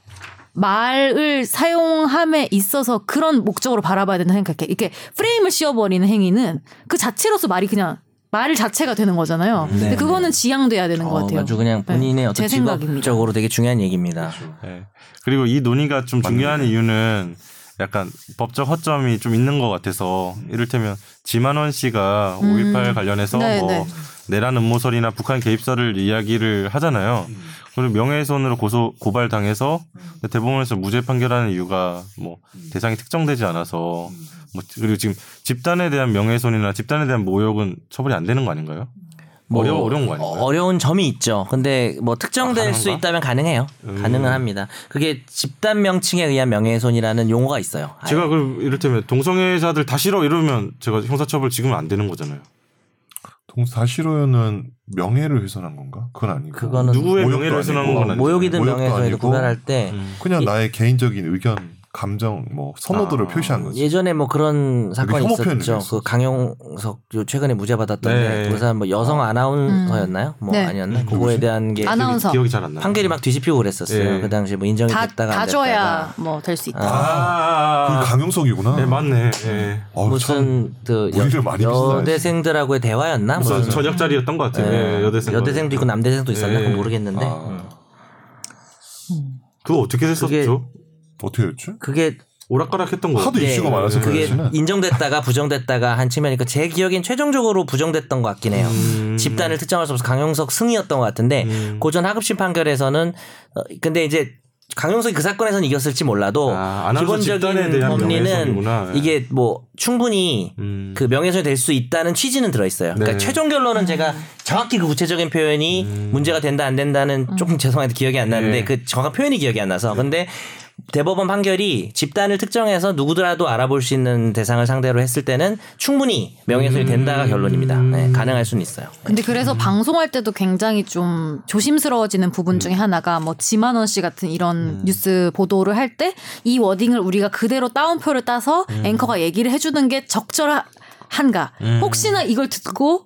말을 사용함에 있어서 그런 목적으로 바라봐야 된다 생각해. 이렇게 프레임을 씌워버리는 행위는 그 자체로서 말이 그냥 말 자체가 되는 거잖아요. 근데 그거는 지양돼야 되는 것 어, 같아요. 아주 그냥 본인의 네, 어떤. 직업적으로 되게 중요한 얘기입니다. 네. 그리고 이 논의가 좀 중요한 이유는 약간 법적 허점이 좀 있는 것 같아서 이를테면 지만원 씨가 5.18 관련해서 네, 뭐 네. 내란 음모설이나 북한 개입설을 이야기를 하잖아요. 그리고 명예훼손으로 고소 고발 당해서 대법원에서 무죄 판결하는 이유가 뭐 대상이 특정되지 않아서 뭐 그리고 지금 집단에 대한 명예훼손이나 집단에 대한 모욕은 처벌이 안 되는 거 아닌가요? 어려 어려운 거 아닌가요? 어려운 점이 있죠. 근데 뭐 특정될 아, 수? 있다면 가능해요. 음. 가능은 합니다. 그게 집단 명칭에 의한 명예훼손이라는 용어가 있어요. 아예. 제가 그 이를테면 동성애자들 다 싫어 이러면 제가 형사처벌 지금은 안 되는 거잖아요. 동 사실로는 명예를 훼손한 건가? 그건 아니고. 그거는 누구의 명예를 훼손한 아니고, 건 아니죠. 모욕이든 명예훼손이든 아니고 구별할 때 그냥 이- 나의 개인적인 의견, 감정, 뭐 선호도를 아, 표시한 거지. 예전에 뭐 그런 사건이 있었죠. 그 강용석 요 최근에 무죄 받았던데 네. 그 사람 뭐 여성 아나운서였나요? 뭐 네. 아니었나? 그거에 대한 게 아나운서. 기억이 잘 안 나요. 판결이 막 뒤집히고 그랬었어요. 네. 그 당시에 뭐 인정이 다, 됐다가 다안 줘야 됐다가 뭐될 수 있다. 아, 그 강용석이구나. 네 맞네. 네. 참 무슨 그 여. 여대생들하고의 대화였나? 무슨 저녁 자리였던 것 같아요. 예, 네, 여대생. 여대생도 있고 남대생도 있었나? 네. 그건 모르겠는데 아. 음. 그거 어떻게 됐었죠? 어떻게 됐지? 그게 오락가락했던 거. 하도 네, 이슈가 많아서 그 그게. 인정됐다가 부정됐다가 한 측면이니까 제 기억엔 최종적으로 부정됐던 것 같긴 해요. 음. 집단을 특정할 수 없어 강용석 승이었던 것 같은데 음. 고전 하급심 판결에서는 어, 근데 이제 강용석이 그 사건에서는 이겼을지 몰라도 아, 기본적인 대한 법리는. 예. 이게 뭐 충분히 음. 그 명예훼손이 될 수 있다는 취지는 들어 있어요. 그러니까 네. 최종 결론은 제가 정확히 그 구체적인 표현이 문제가 된다 안 된다는 조금 죄송한데 기억이 안 나는데 네. 그 정확한 표현이 기억이 안 나서 근데 대법원 판결이 집단을 특정해서 누구더라도 알아볼 수 있는 대상을 상대로 했을 때는 충분히 명예훼손이 된다가 결론입니다. 네, 가능할 수는 있어요. 근데 그래서 방송할 때도 굉장히 좀 조심스러워지는 부분 중에 하나가 뭐 지만원 씨 같은 이런 뉴스 보도를 할 때 이 워딩을 우리가 그대로 따옴표를 따서 앵커가 얘기를 해주는 게 적절한가? 혹시나 이걸 듣고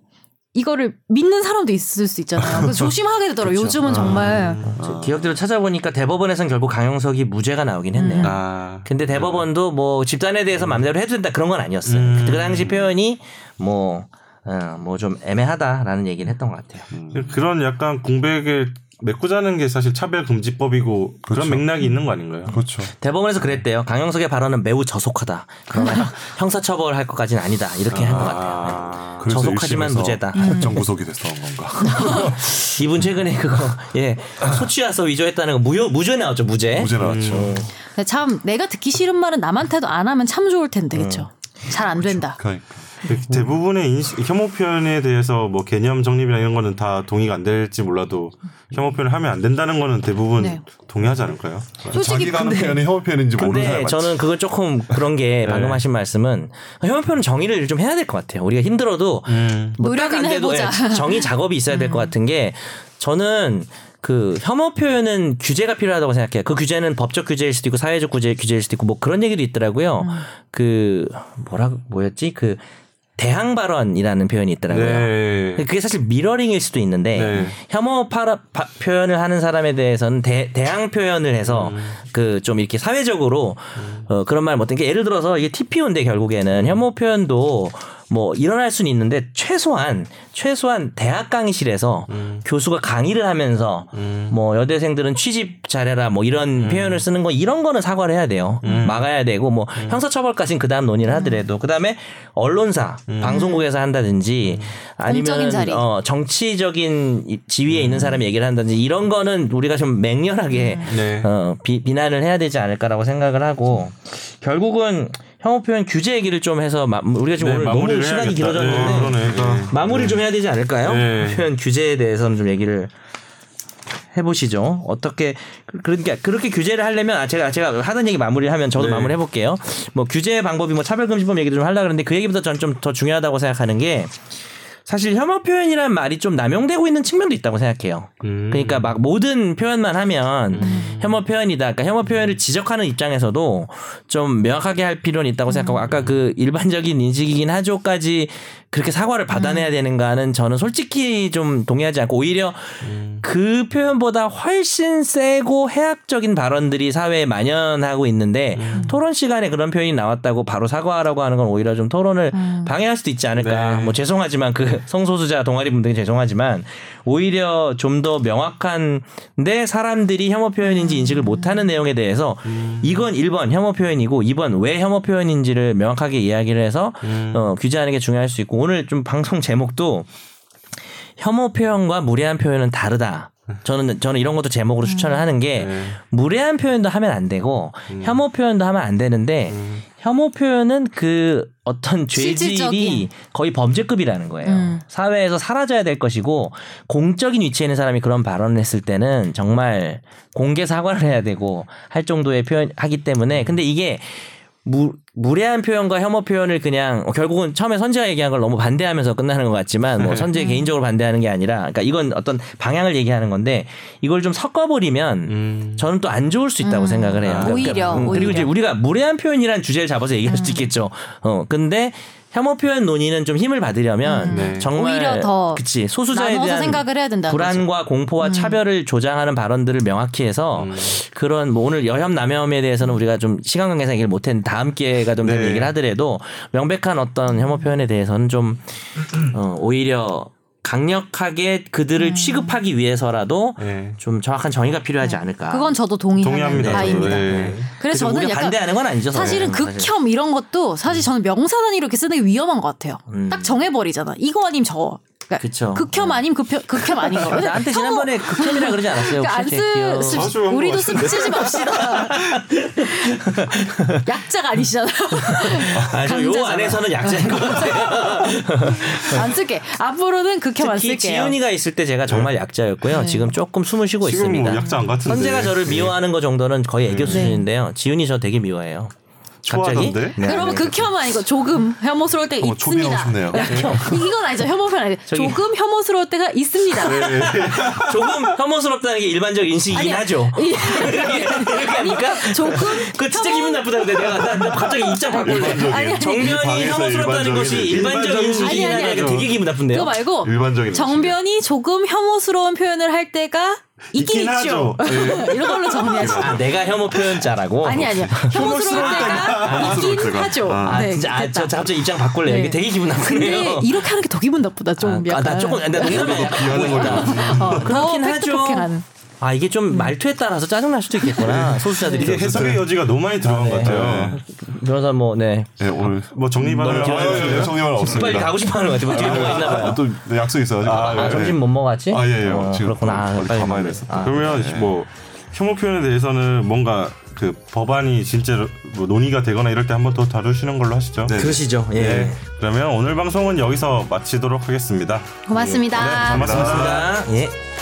이거를 믿는 사람도 있을 수 있잖아요. 그래서 조심하게 되더라고요. 요즘은 정말. 저 기억대로 찾아보니까 대법원에서는 결국 강용석이 무죄가 나오긴 했네요. 아. 근데 대법원도 뭐 집단에 대해서 마음대로 해도 된다 그런 건 아니었어요. 음. 그 당시 표현이 뭐, 어, 뭐좀 애매하다라는 얘기는 했던 것 같아요. 그런 약간 공백을 메꾸자는 게 사실 차별금지법이고 그런 그렇죠. 맥락이 있는 거 아닌가요? 그렇죠. 대법원에서 그랬대요. 강용석의 발언은 매우 저속하다. 그러나 형사처벌할 것까지는 아니다. 이렇게 한것 같아요. 아. 그래서 저속하지만 무죄다. 법정 구속이 됐던 건가? 네. 이분 최근에 그거 예 소취 와서 위조했다는 거 무효 무죄 나왔죠 무죄. 무죄 나왔죠. 근데 참 내가 듣기 싫은 말은 남한테도 안 하면 참 좋을 텐데 그렇죠. 잘 안 된다. 그러니까 대부분의 인식, 혐오 표현에 대해서 뭐 개념 정립이나 이런 거는 다 동의가 안 될지 몰라도 혐오 표현을 하면 안 된다는 거는 대부분 네. 동의하지 않을까요? 솔직히 자기가 하는 근데 표현이 혐오 표현인지 모르는 사람. 저는 그건 조금 그런 게 방금 네. 하신 말씀은 혐오표는 정의를 좀 해야 될 것 같아요. 우리가 힘들어도 음. 노력이나 돼도 해보자. 예, 정의 작업이 있어야 될 것 같은 게 저는 그 혐오 표현은 규제가 필요하다고 생각해요. 그 규제는 법적 규제일 수도 있고 사회적 규제 규제일 수도 있고 뭐 그런 얘기도 있더라고요. 그 뭐라 뭐였지 그 대항 발언이라는 표현이 있더라고요. 네. 그게 사실 미러링일 수도 있는데 네. 혐오 파라, 파- 표현을 하는 사람에 대해서는 대, 대항 표현을 해서 음. 그좀 이렇게 사회적으로 어, 그런 말 못한 게 예를 들어서 이게 TPO인데 결국에는 혐오 표현도 뭐 일어날 수는 있는데 최소한 최소한 대학 강의실에서 음. 교수가 강의를 하면서 뭐 여대생들은 취집 잘해라 뭐 이런 음. 표현을 쓰는 거 이런 거는 사과를 해야 돼요. 막아야 되고 뭐 음. 형사처벌까지는 그다음 논의를 하더라도 그다음에 언론사 음. 방송국에서 한다든지 아니면 자리. 어, 정치적인 이- 지위에 있는 사람이 얘기를 한다든지 이런 거는 우리가 좀 맹렬하게 네. 어, 비, 비난을 해야 되지 않을까라고 생각을 하고 결국은 혐오 표현 규제 얘기를 좀 해서 마, 우리가 지금 네, 오늘 너무 시간이. 길어졌는데 네, 그러네. 네. 마무리를 좀 해야 되지 않을까요? 네. 표현 규제에 대해서는 좀 얘기를 해보시죠. 어떻게 그- 그러니까 그렇게 규제를 하려면 아, 제가 제가 하던 얘기 마무리를 하면 저도 네. 마무리 해볼게요. 뭐 규제 방법이 뭐 차별금지법 얘기도 좀 하려 그러는데 그 얘기보다 저는 좀 더 중요하다고 생각하는 게 사실 혐오 표현이라는 말이 좀 남용되고 있는 측면도 있다고 생각해요. 음. 그러니까 막 모든 표현만 하면 혐오 표현이다. 그러니까 혐오 표현을 지적하는 입장에서도 좀 명확하게 할 필요는 있다고 생각하고 아까 그 일반적인 인식이긴 하죠까지 그렇게 사과를 받아내야 되는가는 저는 솔직히 좀 동의하지 않고 오히려 그 표현보다 훨씬 세고 해악적인 발언들이 사회에 만연하고 있는데 토론 시간에 그런 표현이 나왔다고 바로 사과하라고 하는 건 오히려 좀 토론을 방해할 수도 있지 않을까. 네. 뭐 죄송하지만 그 성소수자 동아리 분들이 죄송하지만 오히려 좀 더 명확한데 사람들이 혐오 표현인지 인식을 못하는 내용에 대해서 이건 1번 혐오 표현이고 2번 왜 혐오 표현인지를 명확하게 이야기를 해서 어, 규제하는 게 중요할 수 있고 오늘 좀 방송 제목도 혐오 표현과 무례한 표현은 다르다. 저는 저는 이런 것도 제목으로 추천을 하는 게 네. 무례한 표현도 하면 안 되고 혐오 표현도 하면 안 되는데 혐오 표현은 그 어떤 죄질이. 거의 범죄급이라는 거예요. 음. 사회에서 사라져야 될 것이고 공적인 위치에 있는 사람이 그런 발언을 했을 때는 정말 공개 사과를 해야 되고 할 정도의 표현하기 때문에 근데 이게 무, 무례한 표현과 혐오 표현을 그냥 어, 결국은 처음에 선재가 얘기한 걸 너무 반대하면서 끝나는 것 같지만 뭐 선재 개인적으로 반대하는 게 아니라 그러니까 이건 어떤 방향을 얘기하는 건데 이걸 좀 섞어버리면 음. 저는 또 안 좋을 수 있다고 생각을 해요. 그러니까 오히려, 그리고 오히려. 이제 우리가 무례한 표현이라는 주제를 잡아서 얘기할 수도 있겠죠. 어 근데 혐오 표현 논의는 좀 힘을 받으려면 네. 정말 오히려 더 그치 소수자에 대한 생각을 해야 된다는 불안과 공포와 차별을 조장하는 발언들을 명확히 해서 음. 그런 뭐 오늘 여혐 남혐에 대해서는 우리가 좀 시간 관계상 얘기를 못 했는데 다음 기회가 좀 되면 네. 얘기를 하더라도 명백한 어떤 혐오 표현에 대해서는 좀 어, 오히려 강력하게 그들을 음. 취급하기 위해서라도 네. 좀 정확한 정의가 필요하지 않을까. 그건 저도 동의하는 동의합니다. 바입니다. 저도. 네. 그래서 저는 우리가 약간 반대하는 건 아니죠. 사실은 사실. 극혐 이런 것도 사실 저는 명사 단위로 이렇게 쓰는 게 위험한 것 같아요. 음. 딱 정해버리잖아. 이거 아니면 저. 그러니까. 극혐 아니면 극혐, 극혐 아닌 거. 나한테 지난번에 극혐이라 그러지 않았어요. 그러니까 안. 쓰, 쓰 우리도 쓰, 같은데. 쓰지 맙시다. 약자가 아니시잖아요. 아, 저요 강자잖아. 안에서는 약자인 것 같아요. 안 쓸게. 앞으로는 극혐 안 쓸게요. 지훈이가 있을 때 제가 정말 약자였고요. 지금 조금 숨을 쉬고 지금 있습니다. 뭐 약자 안 같은데. 선재가 저를 미워하는 거 정도는 거의 애교 네. 수준인데요. 지훈이 저 되게 미워해요. 갑자기? 좋아하던데? 네. 그러면 극혐 아니고 조금 혐오스러울 때가 어, 있습니다. 싶네요. 이건 아니죠. 혐오편 아니고 저기- 조금 혐오스러울 때가 있습니다. 네. 조금 혐오스럽다는 게 일반적 인식이긴 아니야. 하죠. 하니까 조금 그 진짜 기분 나쁘다 근데 내가 나, 나 갑자기 입장 바꿀래. 정변이 혐오스럽다는 것이 일반적인- 일반적 인식이긴 아니, 아니, 하니까 아니. 되게 기분 나쁜데요. 그거 말고 일반적인 정변이 조금 혐오스러운 표현을 할 때가 있긴, 있긴 있죠. 하죠. 네. 이런 걸로 정리하지. 아 내가 혐오 표현자라고. 아니 아니야. 혐오스러울 때가 혐오스러울 있긴 때가. 하죠. 아 네, 진짜 아. 저, 저 갑자기 입장 바꿀래요. 네. 이게 되게 기분 나쁘네요. 근데 이렇게 하는 게 더 기분 나쁘다. 좀 아, 약간. 나 조금 나 농담이야. 비하는 거죠. 어, 그렇긴 더 하죠. 팩트폭행하는. 아 이게 좀 말투에 따라서 짜증 날 수도 있겠구나. 소수자들이. 이게 해석의 여지가 너무 많이 들어간 것 같아요. 변호사 뭐 네. 네, 오늘 뭐 정리반을 아, 예, 예, 정리할 없습니다. 빨리 가고 싶어하는 것 같아. 뭐 뒤에 뭐가 있나 봐요. 또 네, 약속 있어가지고. 아, 점심 못 먹었지? 아, 예, 예. 어, 지금 그렇구나. 아, 어디 빨리 가봐야 돼서. 아, 그러면 뭐 혐오 표현에 대해서는 뭔가 그 법안이 진짜로 뭐 논의가 되거나 이럴 때 한 번 더 다루시는 걸로 하시죠. 네. 그러시죠. 예. 네. 그러면 오늘 방송은 여기서 마치도록 하겠습니다. 고맙습니다. 네, 고맙습니다. 고맙습니다. 예.